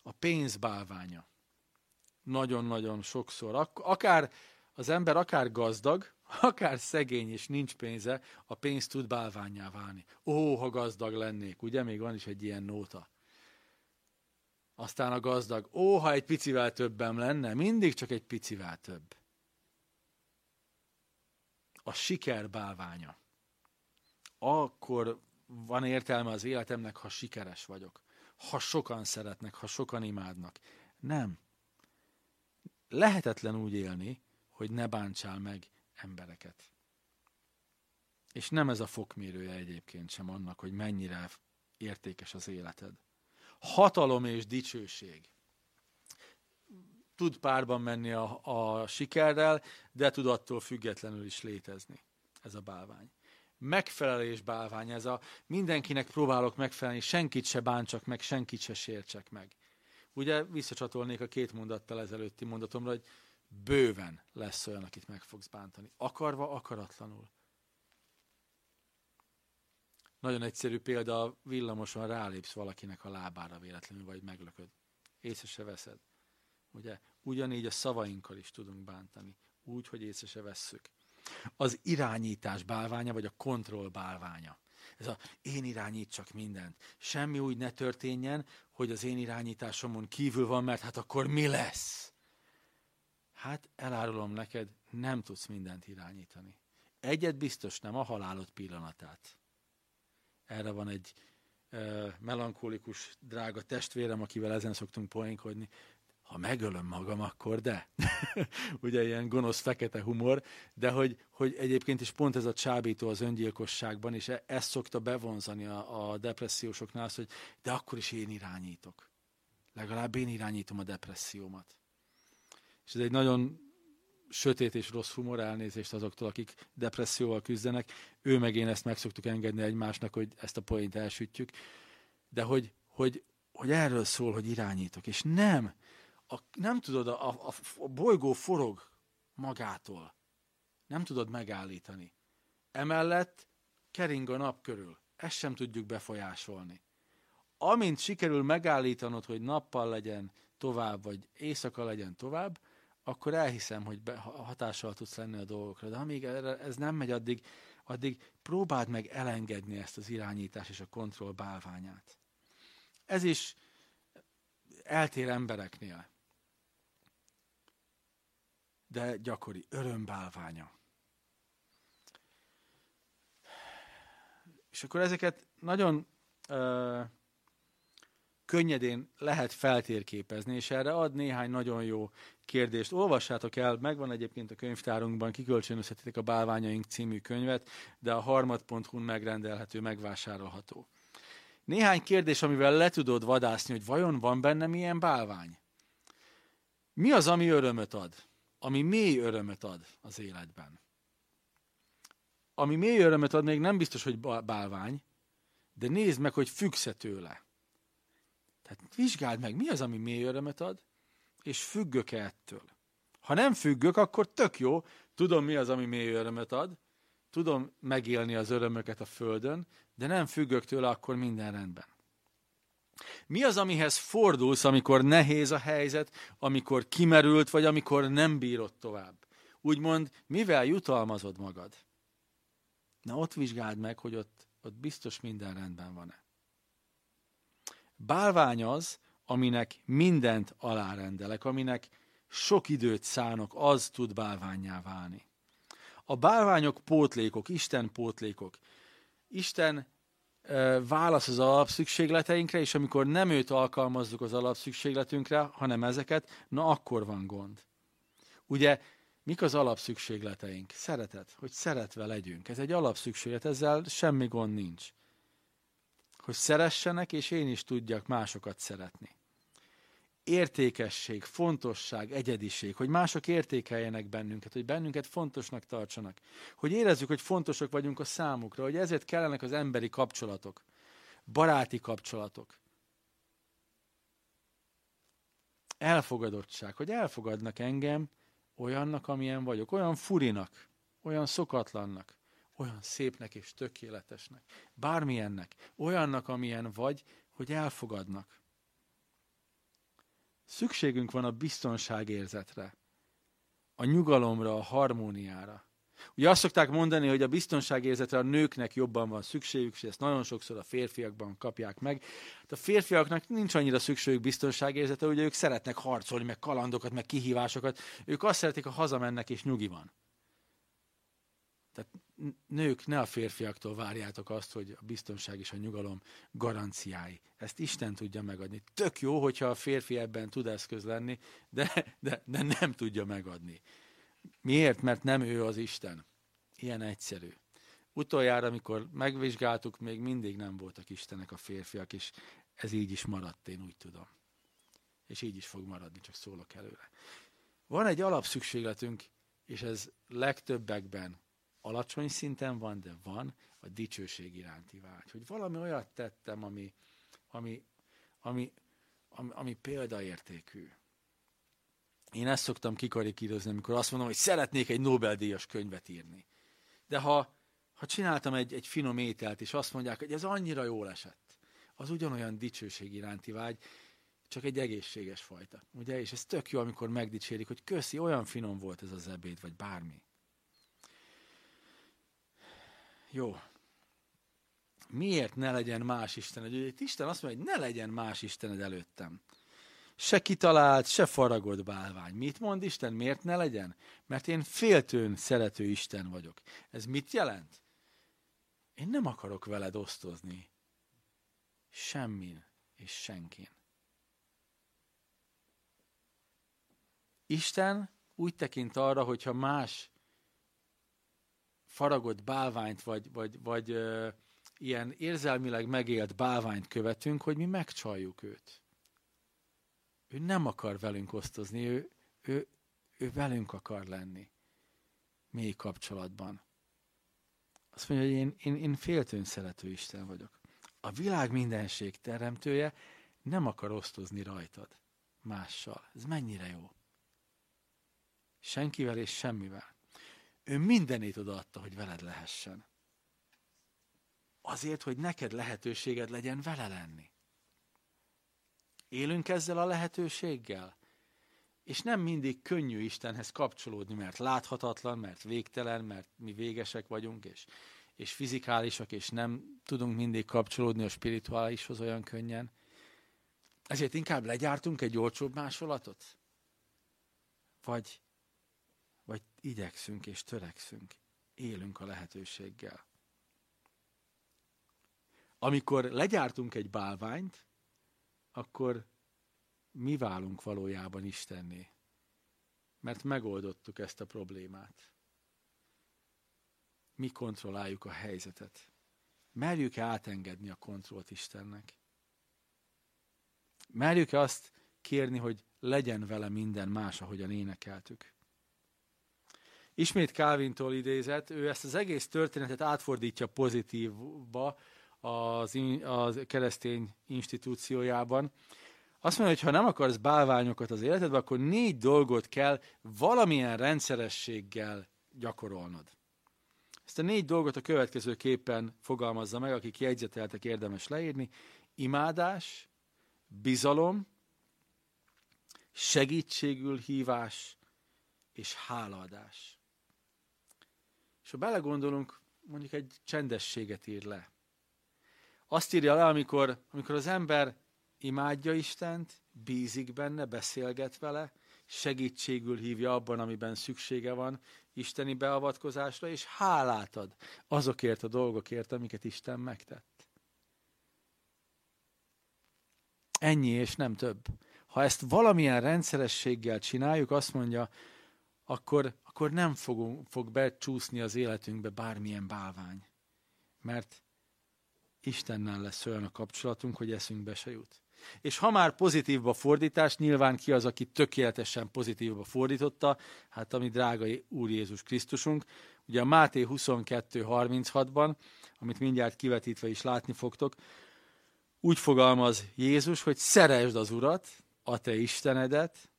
A pénz bálványa. Nagyon-nagyon sokszor. Ak- akár az ember akár gazdag, akár szegény és nincs pénze, a pénz tud bálványá válni. Ó, ha gazdag lennék, ugye? Még van is egy ilyen nóta. Aztán a gazdag, ó, ha egy picivel többem lenne, mindig csak egy picivel több. A siker bálványa. Akkor van értelme az életemnek, ha sikeres vagyok. Ha sokan szeretnek, ha sokan imádnak. Nem. Lehetetlen úgy élni, hogy ne bántsál meg embereket. És nem ez a fokmérője egyébként sem annak, hogy mennyire értékes az életed. Hatalom és dicsőség. Tud párban menni a, a sikerrel, de tud attól függetlenül is létezni ez a bálvány. Megfelelés bálvány, ez a mindenkinek próbálok megfelelni, senkit se bántsak meg, senkit se sértsek meg. Ugye visszacsatolnék a két mondattal ezelőtti mondatomra, hogy bőven lesz olyan, akit meg fogsz bántani. Akarva, akaratlanul. Nagyon egyszerű példa, villamoson rálépsz valakinek a lábára véletlenül, vagy meglököd. Észre se veszed. Ugye? Ugyanígy a szavainkkal is tudunk bántani. Úgy, hogy észre se vesszük. Az irányítás bálványa, vagy a kontroll bálványa. Ez a én irányítsak mindent. Semmi úgy ne történjen, hogy az én irányításomon kívül van, mert hát akkor mi lesz? Hát elárulom neked, nem tudsz mindent irányítani. Egyet biztos nem, a halálod pillanatát. Erre van egy uh, melankolikus, drága testvérem, akivel ezen szoktunk poénkodni. Ha megölöm magam, akkor de. Ugye ilyen gonosz, fekete humor, de hogy, hogy egyébként is pont ez a csábító az öngyilkosságban, és e, ezt szokta bevonzani a, a depressziósoknál, az, hogy de akkor is én irányítok. Legalább én irányítom a depressziómat. És ez egy nagyon sötét és rossz humor elnézést azoktól, akik depresszióval küzdenek. Ő meg én ezt meg szoktuk engedni egymásnak, hogy ezt a poént elsütjük. De hogy, hogy, hogy erről szól, hogy irányítok. És nem, a, nem tudod, a, a, a bolygó forog magától. Nem tudod megállítani. Emellett kering a nap körül. Ezt sem tudjuk befolyásolni. Amint sikerül megállítanod, hogy nappal legyen tovább, vagy éjszaka legyen tovább, akkor elhiszem, hogy be, hatással tudsz lenni a dolgokra. De amíg ez nem megy, addig, addig próbáld meg elengedni ezt az irányítás és a kontroll bálványát. Ez is eltér embereknél. De gyakori örömbálványa. És akkor ezeket nagyon uh, könnyedén lehet feltérképezni, és erre ad néhány nagyon jó kérdést. Olvassátok el, megvan egyébként a könyvtárunkban, kikölcsönözhetitek a Bálványaink című könyvet, de a harmad.hu-n megrendelhető, megvásárolható. Néhány kérdés, amivel le tudod vadászni, hogy vajon van benne milyen bálvány? Mi az, ami örömöt ad? Ami mély örömöt ad az életben? Ami mély örömöt ad, még nem biztos, hogy bálvány, de nézd meg, hogy függsz tőle. Tehát vizsgáld meg, mi az, ami mély örömet ad, és függök -e ettől. Ha nem függök, akkor tök jó, tudom mi az, ami mély örömet ad, tudom megélni az örömöket a földön, de nem függök tőle, akkor minden rendben. Mi az, amihez fordulsz, amikor nehéz a helyzet, amikor kimerült, vagy amikor nem bírod tovább? Úgymond, mivel jutalmazod magad? Na ott vizsgáld meg, hogy ott, ott biztos minden rendben van-e. Bálvány az, aminek mindent alárendelek, aminek sok időt szánok, az tud bálványá válni. A bálványok pótlékok, Isten pótlékok. Isten e, válasz az alapszükségleteinkre, és amikor nem őt alkalmazzuk az alapszükségletünkre, hanem ezeket, na akkor van gond. Ugye, mik az alapszükségleteink? Szeretet, hogy szeretve legyünk. Ez egy alapszükséglet, ezzel semmi gond nincs hogy szeressenek, és én is tudjak másokat szeretni. Értékesség, fontosság, egyediség, hogy mások értékeljenek bennünket, hogy bennünket fontosnak tartsanak, hogy érezzük, hogy fontosak vagyunk a számukra, hogy ezért kellenek az emberi kapcsolatok, baráti kapcsolatok. Elfogadottság, hogy elfogadnak engem olyannak, amilyen vagyok, olyan furinak, olyan szokatlannak olyan szépnek és tökéletesnek, bármilyennek, olyannak, amilyen vagy, hogy elfogadnak. Szükségünk van a biztonságérzetre, a nyugalomra, a harmóniára. Ugye azt szokták mondani, hogy a biztonságérzetre a nőknek jobban van szükségük, és ezt nagyon sokszor a férfiakban kapják meg. Hát a férfiaknak nincs annyira szükségük biztonságérzete, ugye ők szeretnek harcolni, meg kalandokat, meg kihívásokat. Ők azt szeretik, ha hazamennek és nyugi van. Tehát nők, ne a férfiaktól várjátok azt, hogy a biztonság és a nyugalom garanciái. Ezt Isten tudja megadni. Tök jó, hogyha a férfi ebben tud eszköz lenni, de, de, de nem tudja megadni. Miért? Mert nem ő az Isten. Ilyen egyszerű. Utoljára, amikor megvizsgáltuk, még mindig nem voltak Istenek a férfiak, és ez így is maradt, én úgy tudom. És így is fog maradni, csak szólok előre. Van egy alapszükségletünk, és ez legtöbbekben alacsony szinten van, de van a dicsőség iránti vágy. Hogy valami olyat tettem, ami, ami, ami, ami, ami példaértékű. Én ezt szoktam kikarikírozni, amikor azt mondom, hogy szeretnék egy Nobel-díjas könyvet írni. De ha, ha csináltam egy, egy finom ételt, és azt mondják, hogy ez annyira jól esett, az ugyanolyan dicsőség iránti vágy, csak egy egészséges fajta. Ugye? És ez tök jó, amikor megdicsérik, hogy köszi, olyan finom volt ez az ebéd, vagy bármi. Jó. Miért ne legyen más Istened? Ugye Isten azt mondja, hogy ne legyen más Istened előttem. Se kitalált, se faragott bálvány. Mit mond Isten? Miért ne legyen? Mert én féltőn szerető Isten vagyok. Ez mit jelent? Én nem akarok veled osztozni. Semmin és senkin. Isten úgy tekint arra, hogyha más faragott bálványt, vagy, vagy, vagy ö, ilyen érzelmileg megélt bálványt követünk, hogy mi megcsaljuk őt. Ő nem akar velünk osztozni, ő, ő, ő velünk akar lenni. Mély kapcsolatban. Azt mondja, hogy én, én, én féltőn szerető Isten vagyok. A világ mindenség teremtője nem akar osztozni rajtad mással. Ez mennyire jó. Senkivel és semmivel. Ő mindenét odaadta, hogy veled lehessen. Azért, hogy neked lehetőséged legyen vele lenni. Élünk ezzel a lehetőséggel? És nem mindig könnyű Istenhez kapcsolódni, mert láthatatlan, mert végtelen, mert mi végesek vagyunk, és, és fizikálisak, és nem tudunk mindig kapcsolódni a spirituálishoz olyan könnyen. Ezért inkább legyártunk egy olcsóbb másolatot? Vagy igyekszünk és törekszünk, élünk a lehetőséggel. Amikor legyártunk egy bálványt, akkor mi válunk valójában Istenné? Mert megoldottuk ezt a problémát. Mi kontrolláljuk a helyzetet. Merjük-e átengedni a kontrollt Istennek? Merjük-e azt kérni, hogy legyen vele minden más, ahogyan énekeltük? Ismét Calvintól idézett, ő ezt az egész történetet átfordítja pozitívba az, az keresztény institúciójában. Azt mondja, hogy ha nem akarsz bálványokat az életedbe, akkor négy dolgot kell valamilyen rendszerességgel gyakorolnod. Ezt a négy dolgot a következő képen fogalmazza meg, akik jegyzeteltek, érdemes leírni. Imádás, bizalom, segítségül hívás és hálaadás. És ha belegondolunk, mondjuk egy csendességet ír le. Azt írja le, amikor, amikor az ember imádja Istent, bízik benne, beszélget vele, segítségül hívja abban, amiben szüksége van isteni beavatkozásra, és hálát ad azokért a dolgokért, amiket Isten megtett. Ennyi és nem több. Ha ezt valamilyen rendszerességgel csináljuk, azt mondja, akkor, akkor nem fogunk, fog becsúszni az életünkbe bármilyen bálvány. Mert Istennel lesz olyan a kapcsolatunk, hogy eszünkbe se jut. És ha már pozitívba fordítás, nyilván ki az, aki tökéletesen pozitívba fordította, hát ami drága Úr Jézus Krisztusunk. Ugye a Máté 22.36-ban, amit mindjárt kivetítve is látni fogtok, úgy fogalmaz Jézus, hogy szeresd az Urat, a te Istenedet,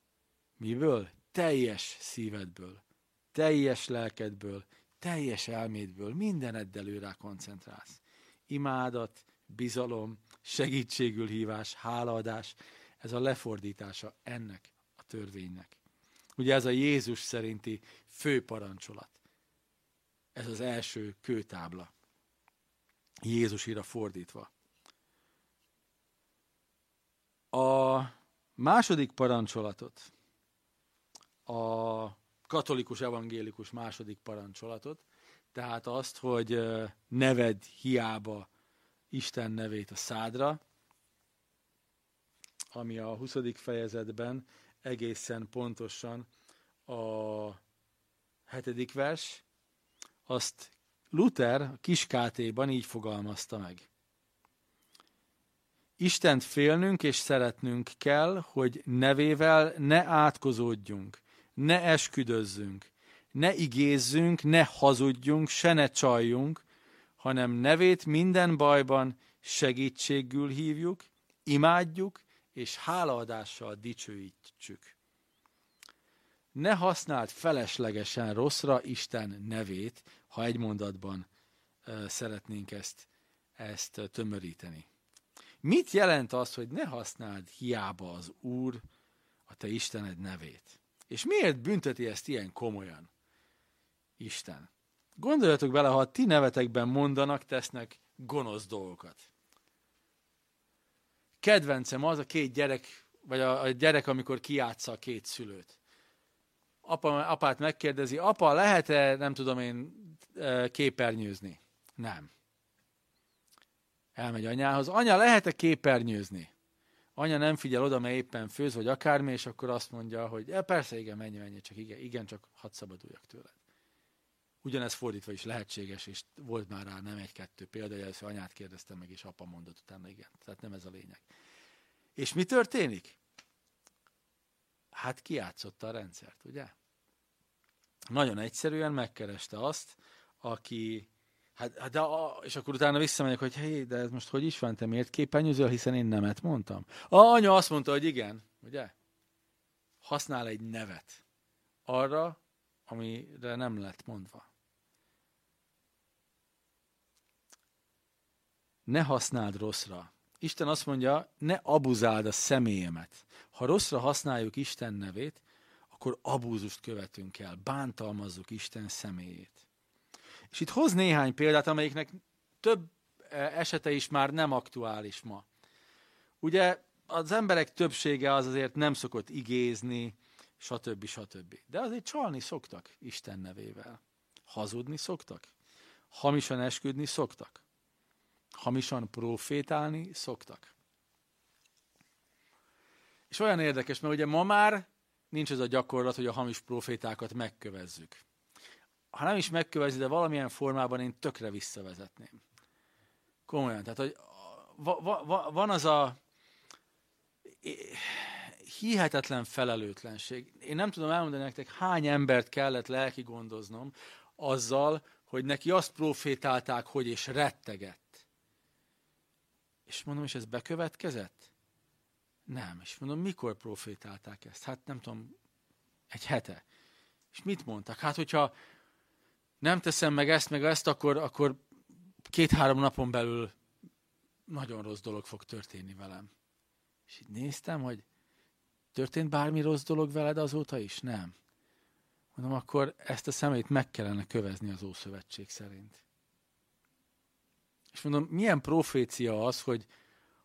miből? Teljes szívedből teljes lelkedből, teljes elmédből, mindeneddel ő rá koncentrálsz. Imádat, bizalom, segítségül hívás, hálaadás, ez a lefordítása ennek a törvénynek. Ugye ez a Jézus szerinti fő parancsolat. Ez az első kőtábla. Jézus írja fordítva. A második parancsolatot, a katolikus evangélikus második parancsolatot, tehát azt, hogy neved hiába Isten nevét a szádra, ami a 20. fejezetben egészen pontosan a hetedik vers, azt Luther a kiskátéban így fogalmazta meg. Istent félnünk és szeretnünk kell, hogy nevével ne átkozódjunk, ne esküdözzünk, ne igézzünk, ne hazudjunk, se ne csaljunk, hanem nevét minden bajban segítségül hívjuk, imádjuk, és hálaadással dicsőítsük. Ne használd feleslegesen rosszra Isten nevét, ha egy mondatban szeretnénk ezt, ezt tömöríteni. Mit jelent az, hogy ne használd hiába az Úr, a te Istened nevét? És miért bünteti ezt ilyen komolyan Isten? Gondoljatok bele, ha a ti nevetekben mondanak, tesznek gonosz dolgokat. Kedvencem az a két gyerek, vagy a, a gyerek, amikor kiátsza a két szülőt. Apa, apát megkérdezi, apa, lehet-e, nem tudom én, e, képernyőzni? Nem. Elmegy anyához, anya, lehet-e képernyőzni? Anya nem figyel oda, mert éppen főz, vagy akármi, és akkor azt mondja, hogy e, persze, igen, menj, menj, csak igen, igen, csak hadd szabaduljak tőled. Ugyanez fordítva is lehetséges, és volt már rá nem egy-kettő példa, hogy először anyát kérdeztem meg, és apa mondott utána igen. Tehát nem ez a lényeg. És mi történik? Hát kiátszotta a rendszert, ugye? Nagyon egyszerűen megkereste azt, aki, hát, hát de a, és akkor utána visszamegyek, hogy hé, de ez most hogy is van, te miért képenyőzöl, hiszen én nemet mondtam. A anya azt mondta, hogy igen, ugye? Használ egy nevet arra, amire nem lett mondva. ne használd rosszra. Isten azt mondja, ne abuzáld a személyemet. Ha rosszra használjuk Isten nevét, akkor abúzust követünk el, bántalmazzuk Isten személyét. És itt hoz néhány példát, amelyiknek több e, esete is már nem aktuális ma. Ugye az emberek többsége az azért nem szokott igézni, stb. stb. De azért csalni szoktak Isten nevével. Hazudni szoktak. Hamisan esküdni szoktak hamisan profétálni szoktak. És olyan érdekes, mert ugye ma már nincs ez a gyakorlat, hogy a hamis profétákat megkövezzük. Ha nem is megkövezi, de valamilyen formában én tökre visszavezetném. Komolyan. Tehát, hogy va, va, va, van az a hihetetlen felelőtlenség. Én nem tudom elmondani nektek, hány embert kellett lelki gondoznom azzal, hogy neki azt profétálták, hogy és retteget. És mondom, és ez bekövetkezett? Nem. És mondom, mikor profétálták ezt? Hát nem tudom, egy hete. És mit mondtak? Hát, hogyha nem teszem meg ezt, meg ezt, akkor, akkor két-három napon belül nagyon rossz dolog fog történni velem. És így néztem, hogy történt bármi rossz dolog veled azóta is? Nem. Mondom, akkor ezt a szemét meg kellene kövezni az Ószövetség szerint. És mondom, milyen profécia az, hogy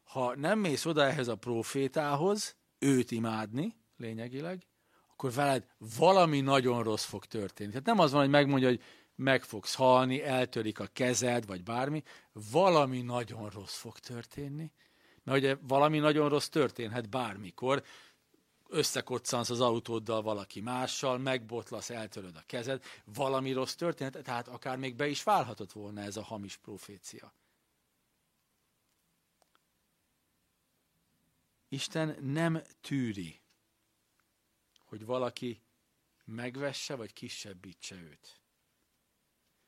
ha nem mész oda ehhez a profétához, őt imádni, lényegileg, akkor veled valami nagyon rossz fog történni. Tehát nem az van, hogy megmondja, hogy meg fogsz halni, eltörik a kezed, vagy bármi, valami nagyon rossz fog történni. Mert ugye valami nagyon rossz történhet bármikor, összekoccansz az autóddal valaki mással, megbotlasz, eltöröd a kezed, valami rossz történet, tehát akár még be is válhatott volna ez a hamis profécia. Isten nem tűri, hogy valaki megvesse vagy kisebbítse őt.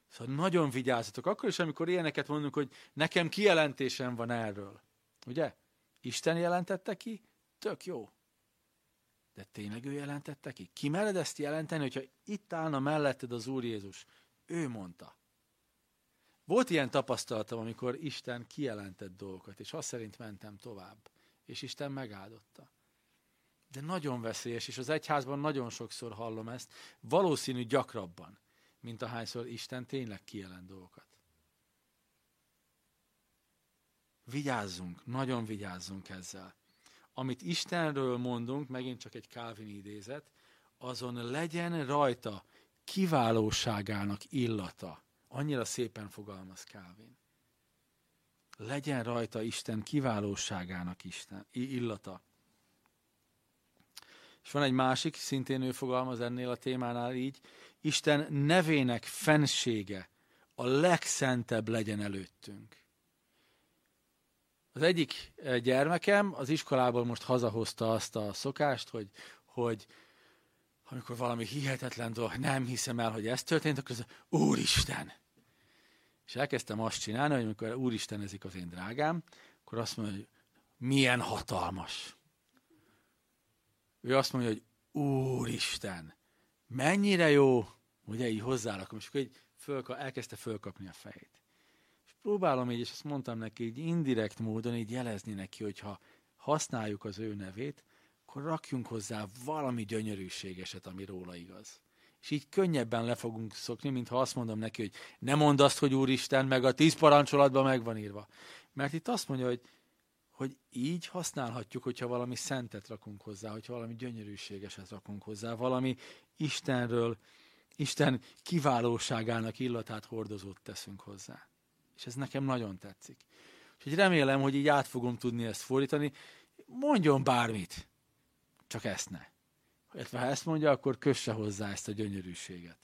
Szóval nagyon vigyázzatok, akkor is, amikor ilyeneket mondunk, hogy nekem kijelentésem van erről. Ugye? Isten jelentette ki? Tök jó. De tényleg ő jelentette ki? Ki mered ezt jelenteni, hogyha itt állna melletted az Úr Jézus? Ő mondta. Volt ilyen tapasztalatom, amikor Isten kijelentett dolgokat, és azt szerint mentem tovább. És Isten megáldotta. De nagyon veszélyes, és az egyházban nagyon sokszor hallom ezt, valószínű gyakrabban. Mint ahányszor Isten tényleg kijelent dolgokat. Vigyázzunk, nagyon vigyázzunk ezzel. Amit Istenről mondunk, megint csak egy Calvin idézet, azon legyen rajta kiválóságának illata. Annyira szépen fogalmaz Calvin. Legyen rajta Isten kiválóságának Isten, illata. És van egy másik, szintén ő fogalmaz ennél a témánál így, Isten nevének fensége a legszentebb legyen előttünk. Az egyik eh, gyermekem az iskolából most hazahozta azt a szokást, hogy, hogy amikor valami hihetetlen dolog, nem hiszem el, hogy ez történt, akkor az, Úristen! És elkezdtem azt csinálni, hogy amikor Úristen ezik az én drágám, akkor azt mondja, hogy milyen hatalmas. Ő azt mondja, hogy Úristen, mennyire jó, ugye így hozzárakom, és akkor így föl, elkezdte fölkapni a fejét. És próbálom így, és azt mondtam neki, így indirekt módon így jelezni neki, hogy ha használjuk az ő nevét, akkor rakjunk hozzá valami gyönyörűségeset, ami róla igaz. És így könnyebben le fogunk szokni, mint ha azt mondom neki, hogy ne mondd azt, hogy Úristen, meg a tíz parancsolatban meg van írva. Mert itt azt mondja, hogy, hogy így használhatjuk, hogyha valami szentet rakunk hozzá, hogyha valami gyönyörűségeset rakunk hozzá, valami Istenről, Isten kiválóságának illatát hordozót teszünk hozzá. És ez nekem nagyon tetszik. Úgyhogy remélem, hogy így át fogom tudni ezt fordítani. Mondjon bármit, csak ezt ne. Ha ezt mondja, akkor kösse hozzá ezt a gyönyörűséget.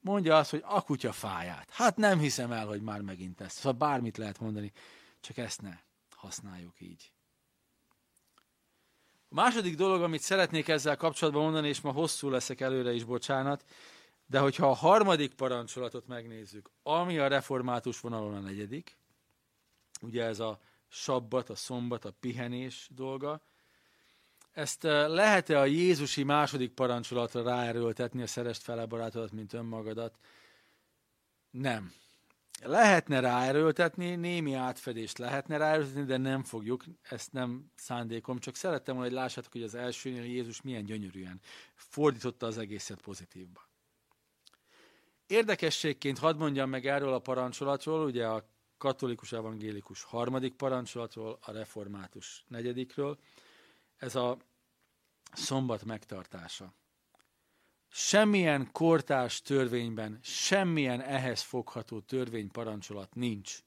Mondja azt, hogy a kutya fáját. Hát nem hiszem el, hogy már megint ezt. Szóval bármit lehet mondani, csak ezt ne használjuk így. A második dolog, amit szeretnék ezzel kapcsolatban mondani, és ma hosszú leszek előre is, bocsánat, de hogyha a harmadik parancsolatot megnézzük, ami a református vonalon a negyedik, ugye ez a sabbat, a szombat, a pihenés dolga, ezt eh, lehet-e a Jézusi második parancsolatra ráerőltetni, a szerest fele barátodat, mint önmagadat? Nem. Lehetne ráerőltetni, némi átfedést lehetne ráerőltetni, de nem fogjuk, ezt nem szándékom, csak szerettem volna, hogy lássátok, hogy az elsőnél Jézus milyen gyönyörűen fordította az egészet pozitívba. Érdekességként hadd mondjam meg erről a parancsolatról, ugye a katolikus evangélikus harmadik parancsolatról, a református negyedikről, ez a szombat megtartása. Semmilyen kortás törvényben, semmilyen ehhez fogható törvényparancsolat nincs.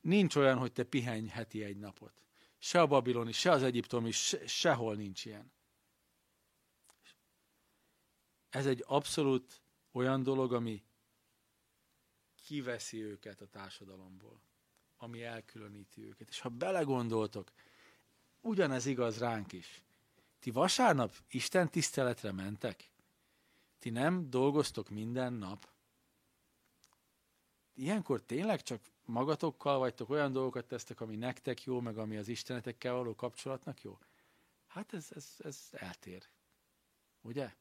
Nincs olyan, hogy te pihenj heti egy napot. Se a babiloni, se az egyiptomi, se, sehol nincs ilyen. Ez egy abszolút olyan dolog, ami kiveszi őket a társadalomból, ami elkülöníti őket. És ha belegondoltok, ugyanez igaz ránk is. Ti vasárnap Isten tiszteletre mentek? Ti nem dolgoztok minden nap? Ilyenkor tényleg csak magatokkal vagytok, olyan dolgokat tesztek, ami nektek jó, meg ami az Istenetekkel való kapcsolatnak jó? Hát ez, ez, ez eltér. Ugye?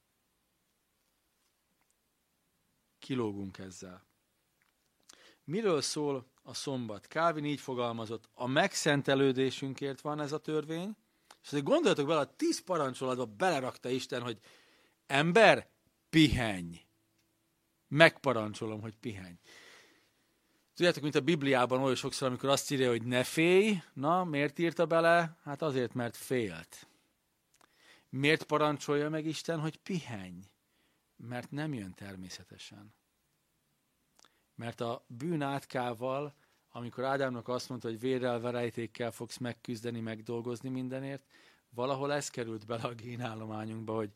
Kilógunk ezzel. Miről szól a szombat? Kávin így fogalmazott, a megszentelődésünkért van ez a törvény, és azért gondoljatok bele, a tíz parancsolatba belerakta Isten, hogy ember, pihenj. Megparancsolom, hogy pihenj. Tudjátok, mint a Bibliában oly sokszor, amikor azt írja, hogy ne félj, na, miért írta bele? Hát azért, mert félt. Miért parancsolja meg Isten, hogy pihenj? Mert nem jön természetesen. Mert a bűn átkával, amikor Ádámnak azt mondta, hogy vérrel, verejtékkel fogsz megküzdeni, megdolgozni mindenért, valahol ez került bele a génállományunkba, hogy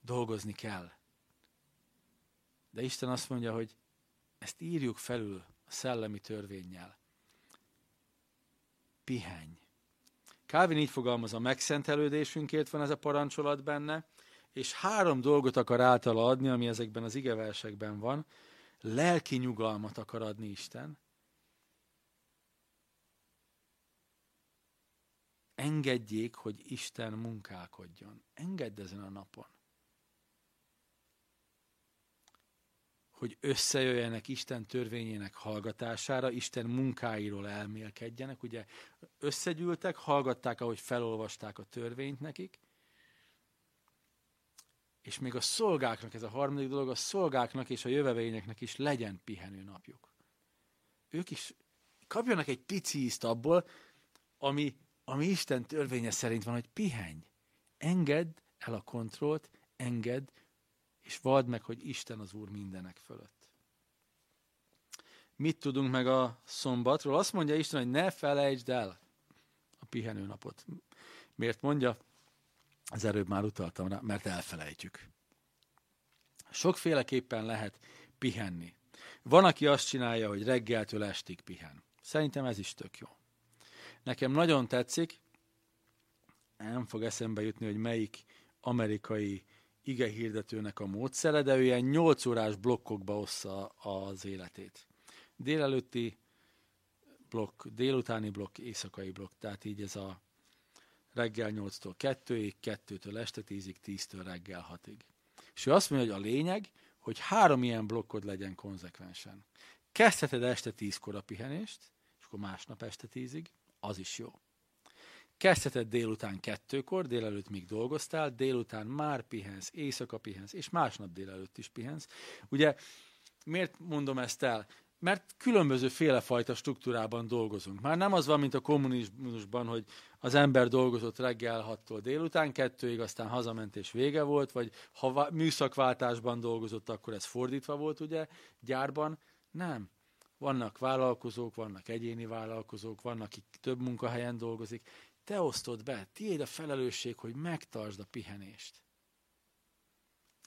dolgozni kell. De Isten azt mondja, hogy ezt írjuk felül a szellemi törvényjel. Pihenj. Calvin így fogalmaz, a megszentelődésünkért van ez a parancsolat benne, és három dolgot akar általa adni, ami ezekben az igeversekben van. Lelki nyugalmat akar adni Isten. Engedjék, hogy Isten munkálkodjon. Engedd ezen a napon. hogy összejöjjenek Isten törvényének hallgatására, Isten munkáiról elmélkedjenek. Ugye összegyűltek, hallgatták, ahogy felolvasták a törvényt nekik, És még a szolgáknak, ez a harmadik dolog, a szolgáknak és a jövevényeknek is legyen pihenő napjuk. Ők is kapjanak egy pici ízt abból, ami, ami Isten törvénye szerint van, hogy pihenj. Engedd el a kontrollt, engedd, és vald meg, hogy Isten az Úr mindenek fölött. Mit tudunk meg a szombatról? Azt mondja Isten, hogy ne felejtsd el a pihenő napot. Miért mondja? Az előbb már utaltam rá, mert elfelejtjük. Sokféleképpen lehet pihenni. Van, aki azt csinálja, hogy reggeltől estig pihen. Szerintem ez is tök jó. Nekem nagyon tetszik, nem fog eszembe jutni, hogy melyik amerikai ige hirdetőnek a módszere, de ő ilyen 8 órás blokkokba ossza az életét. Délelőtti blokk, délutáni blokk, éjszakai blokk, tehát így ez a reggel 8-tól 2-ig, 2-től este 10-ig, 10-től reggel 6-ig. És ő azt mondja, hogy a lényeg, hogy három ilyen blokkod legyen konzekvensen. Kezdheted este 10-kor a pihenést, és akkor másnap este 10-ig, az is jó. Kezdheted délután kettőkor, délelőtt még dolgoztál, délután már pihensz, éjszaka pihensz, és másnap délelőtt is pihensz. Ugye, miért mondom ezt el? Mert különböző félefajta struktúrában dolgozunk. Már nem az van, mint a kommunizmusban, hogy az ember dolgozott reggel 6-tól délután, kettőig, aztán hazament és vége volt, vagy ha műszakváltásban dolgozott, akkor ez fordítva volt, ugye, gyárban. Nem. Vannak vállalkozók, vannak egyéni vállalkozók, vannak, akik több munkahelyen dolgozik. Te osztod be, tiéd a felelősség, hogy megtartsd a pihenést.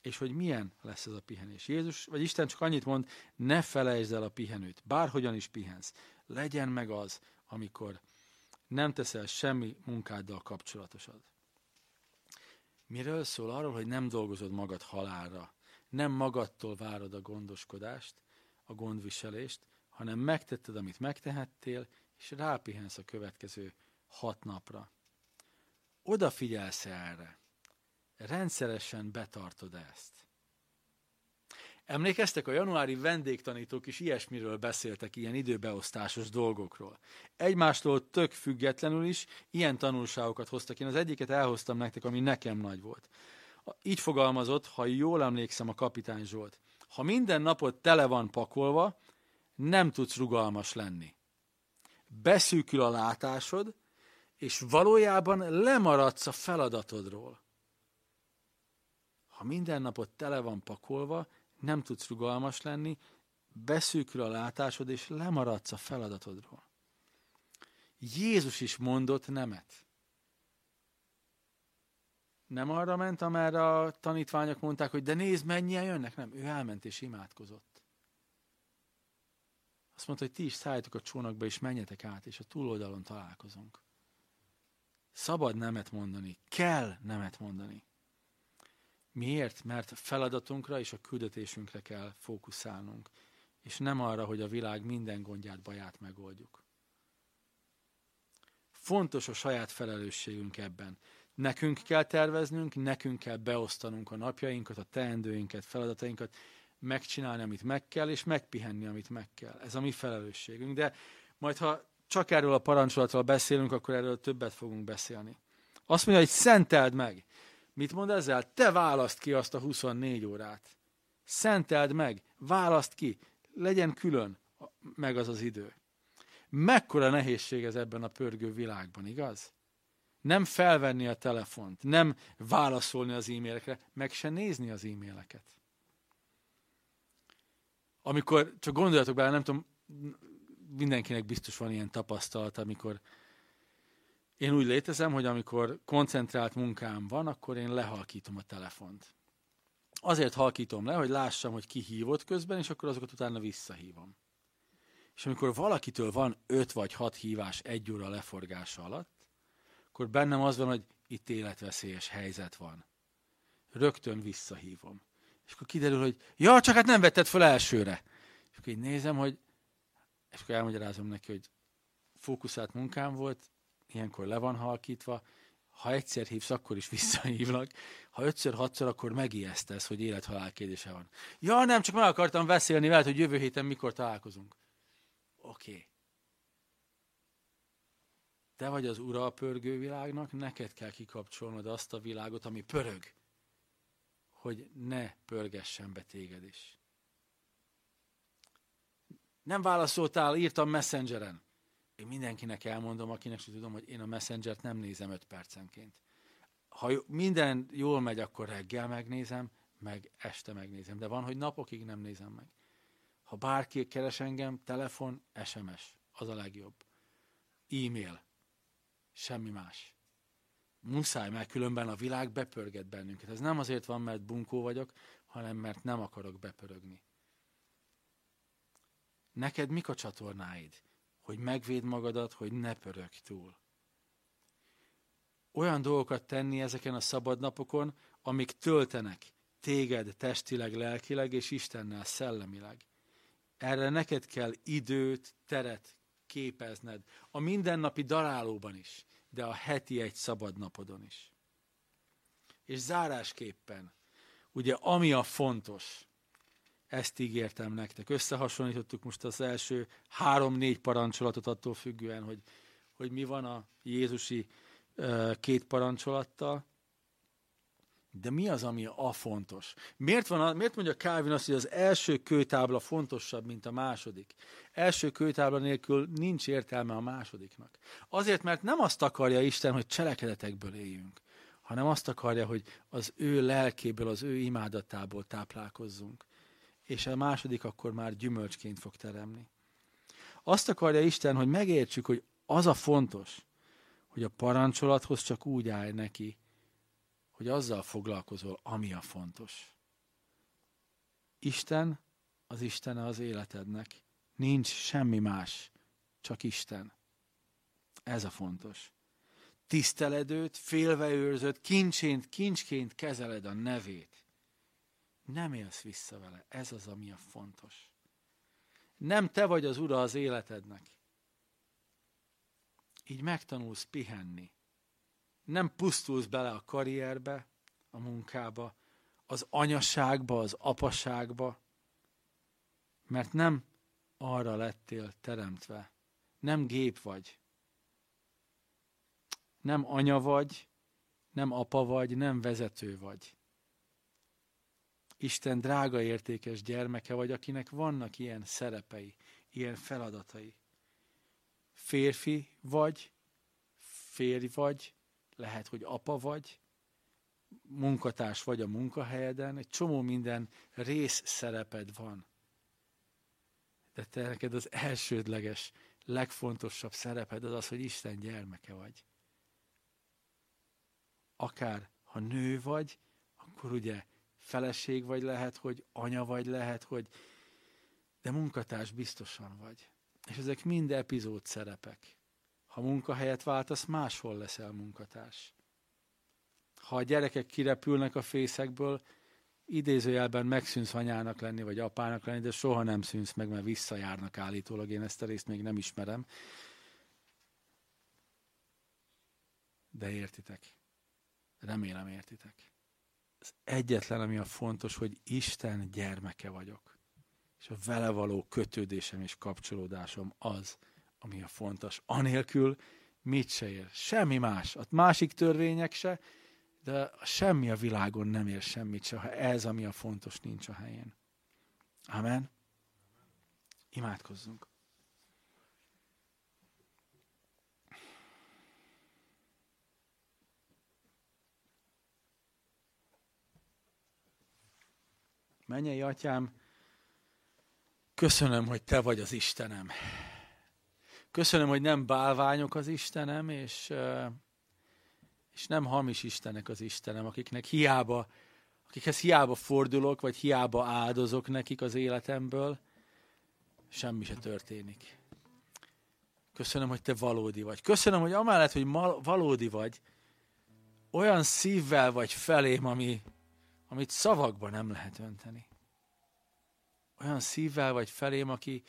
És hogy milyen lesz ez a pihenés. Jézus, vagy Isten csak annyit mond, ne felejtsd el a pihenőt, bárhogyan is pihensz. Legyen meg az, amikor nem teszel semmi munkáddal kapcsolatosat. Miről szól? Arról, hogy nem dolgozod magad halálra. Nem magadtól várod a gondoskodást, a gondviselést, hanem megtetted, amit megtehettél, és rápihensz a következő hat napra. Odafigyelsz erre. Rendszeresen betartod ezt. Emlékeztek, a januári vendégtanítók is ilyesmiről beszéltek, ilyen időbeosztásos dolgokról. Egymástól tök függetlenül is ilyen tanulságokat hoztak. Én az egyiket elhoztam nektek, ami nekem nagy volt. Így fogalmazott, ha jól emlékszem a kapitány Zsolt. Ha minden napod tele van pakolva, nem tudsz rugalmas lenni. Beszűkül a látásod, és valójában lemaradsz a feladatodról. Ha minden napod tele van pakolva, nem tudsz rugalmas lenni, beszűkül a látásod, és lemaradsz a feladatodról. Jézus is mondott nemet. Nem arra ment, amerre a tanítványok mondták, hogy de nézd, mennyien jönnek. Nem, ő elment és imádkozott. Azt mondta, hogy ti is szálljatok a csónakba, és menjetek át, és a túloldalon találkozunk. Szabad nemet mondani, kell nemet mondani. Miért? Mert a feladatunkra és a küldetésünkre kell fókuszálnunk, és nem arra, hogy a világ minden gondját, baját megoldjuk. Fontos a saját felelősségünk ebben. Nekünk kell terveznünk, nekünk kell beosztanunk a napjainkat, a teendőinket, feladatainkat, megcsinálni, amit meg kell, és megpihenni, amit meg kell. Ez a mi felelősségünk. De majd, ha csak erről a parancsolatról beszélünk, akkor erről többet fogunk beszélni. Azt mondja, hogy szenteld meg. Mit mond ezzel? Te választ ki azt a 24 órát. Szenteld meg, választ ki, legyen külön meg az az idő. Mekkora nehézség ez ebben a pörgő világban, igaz? Nem felvenni a telefont, nem válaszolni az e-mailekre, meg se nézni az e-maileket. Amikor, csak gondoljatok bele, nem tudom, mindenkinek biztos van ilyen tapasztalat, amikor én úgy létezem, hogy amikor koncentrált munkám van, akkor én lehalkítom a telefont. Azért halkítom le, hogy lássam, hogy ki hívott közben, és akkor azokat utána visszahívom. És amikor valakitől van öt vagy hat hívás egy óra leforgása alatt, akkor bennem az van, hogy itt életveszélyes helyzet van. Rögtön visszahívom. És akkor kiderül, hogy ja, csak hát nem vetted fel elsőre. És akkor így nézem, hogy és akkor elmagyarázom neki, hogy fókuszált munkám volt, ilyenkor le van halkítva, ha egyszer hívsz, akkor is visszahívlak, ha ötször, hatszor, akkor megijesztesz, hogy élethalál kérdése van. Ja, nem, csak meg akartam beszélni veled, hogy jövő héten mikor találkozunk. Oké. Okay. Te vagy az ura a pörgő világnak, neked kell kikapcsolnod azt a világot, ami pörög. Hogy ne pörgessen be téged is. Nem válaszoltál, írtam Messengeren. Én mindenkinek elmondom, akinek sem tudom, hogy én a Messengert nem nézem 5 percenként. Ha minden jól megy, akkor reggel megnézem, meg este megnézem. De van, hogy napokig nem nézem meg. Ha bárki keres engem, telefon, SMS. Az a legjobb. E-mail. Semmi más. Muszáj, mert különben a világ bepörget bennünket. Ez nem azért van, mert bunkó vagyok, hanem mert nem akarok bepörögni. Neked mik a csatornáid? Hogy megvéd magadat, hogy ne pörög túl. Olyan dolgokat tenni ezeken a szabad napokon, amik töltenek téged testileg, lelkileg és Istennel szellemileg. Erre neked kell időt, teret képezned. A mindennapi darálóban is, de a heti egy szabad napodon is. És zárásképpen, ugye ami a fontos, ezt ígértem nektek. Összehasonlítottuk most az első három-négy parancsolatot attól függően, hogy, hogy mi van a Jézusi két parancsolattal. De mi az, ami a fontos? Miért, van a, miért mondja Calvin azt, hogy az első kőtábla fontosabb, mint a második? Első kőtábla nélkül nincs értelme a másodiknak. Azért, mert nem azt akarja Isten, hogy cselekedetekből éljünk, hanem azt akarja, hogy az ő lelkéből, az ő imádatából táplálkozzunk. És a második akkor már gyümölcsként fog teremni. Azt akarja Isten, hogy megértsük, hogy az a fontos, hogy a parancsolathoz csak úgy állj neki, hogy azzal foglalkozol, ami a fontos. Isten az Istene az életednek. Nincs semmi más, csak Isten. Ez a fontos. Tiszteled őt, félve őrzöd, kincsként kezeled a nevét. Nem élsz vissza vele. Ez az, ami a fontos. Nem te vagy az ura az életednek. Így megtanulsz pihenni nem pusztulsz bele a karrierbe, a munkába, az anyaságba, az apaságba, mert nem arra lettél teremtve. Nem gép vagy. Nem anya vagy, nem apa vagy, nem vezető vagy. Isten drága értékes gyermeke vagy, akinek vannak ilyen szerepei, ilyen feladatai. Férfi vagy, férj vagy, lehet, hogy apa vagy, munkatárs vagy a munkahelyeden, egy csomó minden rész szereped van. De te neked az elsődleges, legfontosabb szereped az az, hogy Isten gyermeke vagy. Akár ha nő vagy, akkor ugye feleség vagy lehet, hogy anya vagy lehet, hogy de munkatárs biztosan vagy. És ezek mind epizód szerepek. Ha munkahelyet váltasz, máshol leszel munkatárs. Ha a gyerekek kirepülnek a fészekből, idézőjelben megszűnsz anyának lenni, vagy apának lenni, de soha nem szűnsz meg, mert visszajárnak állítólag. Én ezt a részt még nem ismerem. De értitek. Remélem értitek. Ez egyetlen, ami a fontos, hogy Isten gyermeke vagyok. És a vele való kötődésem és kapcsolódásom az, ami a fontos. Anélkül mit se ér. Semmi más. A másik törvények se, de semmi a világon nem ér semmit se, ha ez, ami a fontos, nincs a helyén. Amen. Imádkozzunk. Mennyei atyám, köszönöm, hogy te vagy az Istenem. Köszönöm, hogy nem bálványok az Istenem, és, és nem hamis Istenek az Istenem, akiknek hiába, akikhez hiába fordulok, vagy hiába áldozok nekik az életemből, semmi se történik. Köszönöm, hogy te valódi vagy. Köszönöm, hogy amellett, hogy valódi vagy, olyan szívvel vagy felém, ami, amit szavakban nem lehet önteni. Olyan szívvel vagy felém, aki,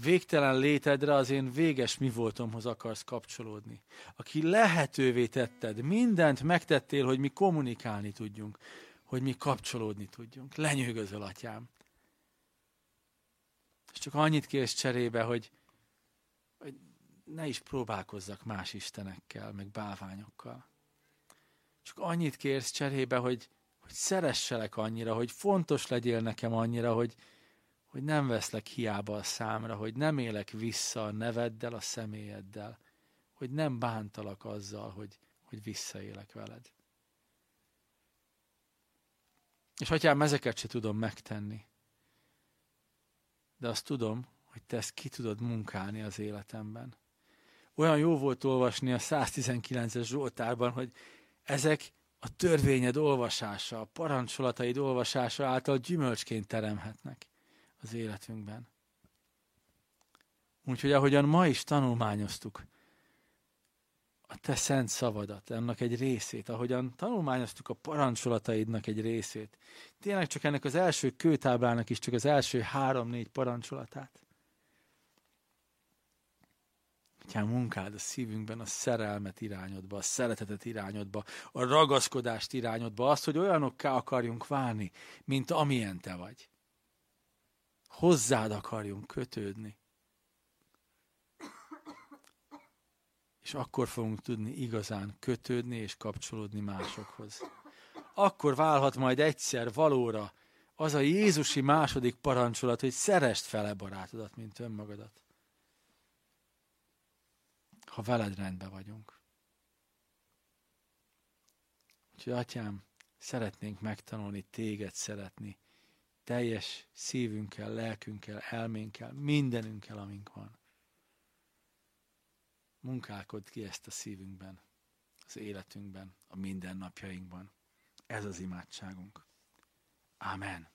végtelen létedre az én véges mi voltomhoz akarsz kapcsolódni. Aki lehetővé tetted, mindent megtettél, hogy mi kommunikálni tudjunk, hogy mi kapcsolódni tudjunk. Lenyűgözöl, atyám. És csak annyit kérsz cserébe, hogy, hogy ne is próbálkozzak más istenekkel, meg bálványokkal. Csak annyit kérsz cserébe, hogy, hogy szeresselek annyira, hogy fontos legyél nekem annyira, hogy, hogy nem veszlek hiába a számra, hogy nem élek vissza a neveddel, a személyeddel, hogy nem bántalak azzal, hogy, hogy visszaélek veled. És atyám, ezeket se tudom megtenni. De azt tudom, hogy te ezt ki tudod munkálni az életemben. Olyan jó volt olvasni a 119-es Zsoltárban, hogy ezek a törvényed olvasása, a parancsolataid olvasása által gyümölcsként teremhetnek az életünkben. Úgyhogy ahogyan ma is tanulmányoztuk a te szent szavadat, annak egy részét, ahogyan tanulmányoztuk a parancsolataidnak egy részét, tényleg csak ennek az első kőtáblának is csak az első három-négy parancsolatát. Atyám, munkád a szívünkben a szerelmet irányodba, a szeretetet irányodba, a ragaszkodást irányodba, azt, hogy olyanokká akarjunk válni, mint amilyen te vagy. Hozzád akarjunk kötődni. És akkor fogunk tudni igazán kötődni és kapcsolódni másokhoz. Akkor válhat majd egyszer valóra az a Jézusi második parancsolat, hogy szerest fele barátodat, mint önmagadat ha veled rendben vagyunk. Úgyhogy, atyám, szeretnénk megtanulni téged szeretni, teljes szívünkkel, lelkünkkel, elménkkel, mindenünkkel, amink van. Munkálkod ki ezt a szívünkben, az életünkben, a mindennapjainkban. Ez az imádságunk. Amen.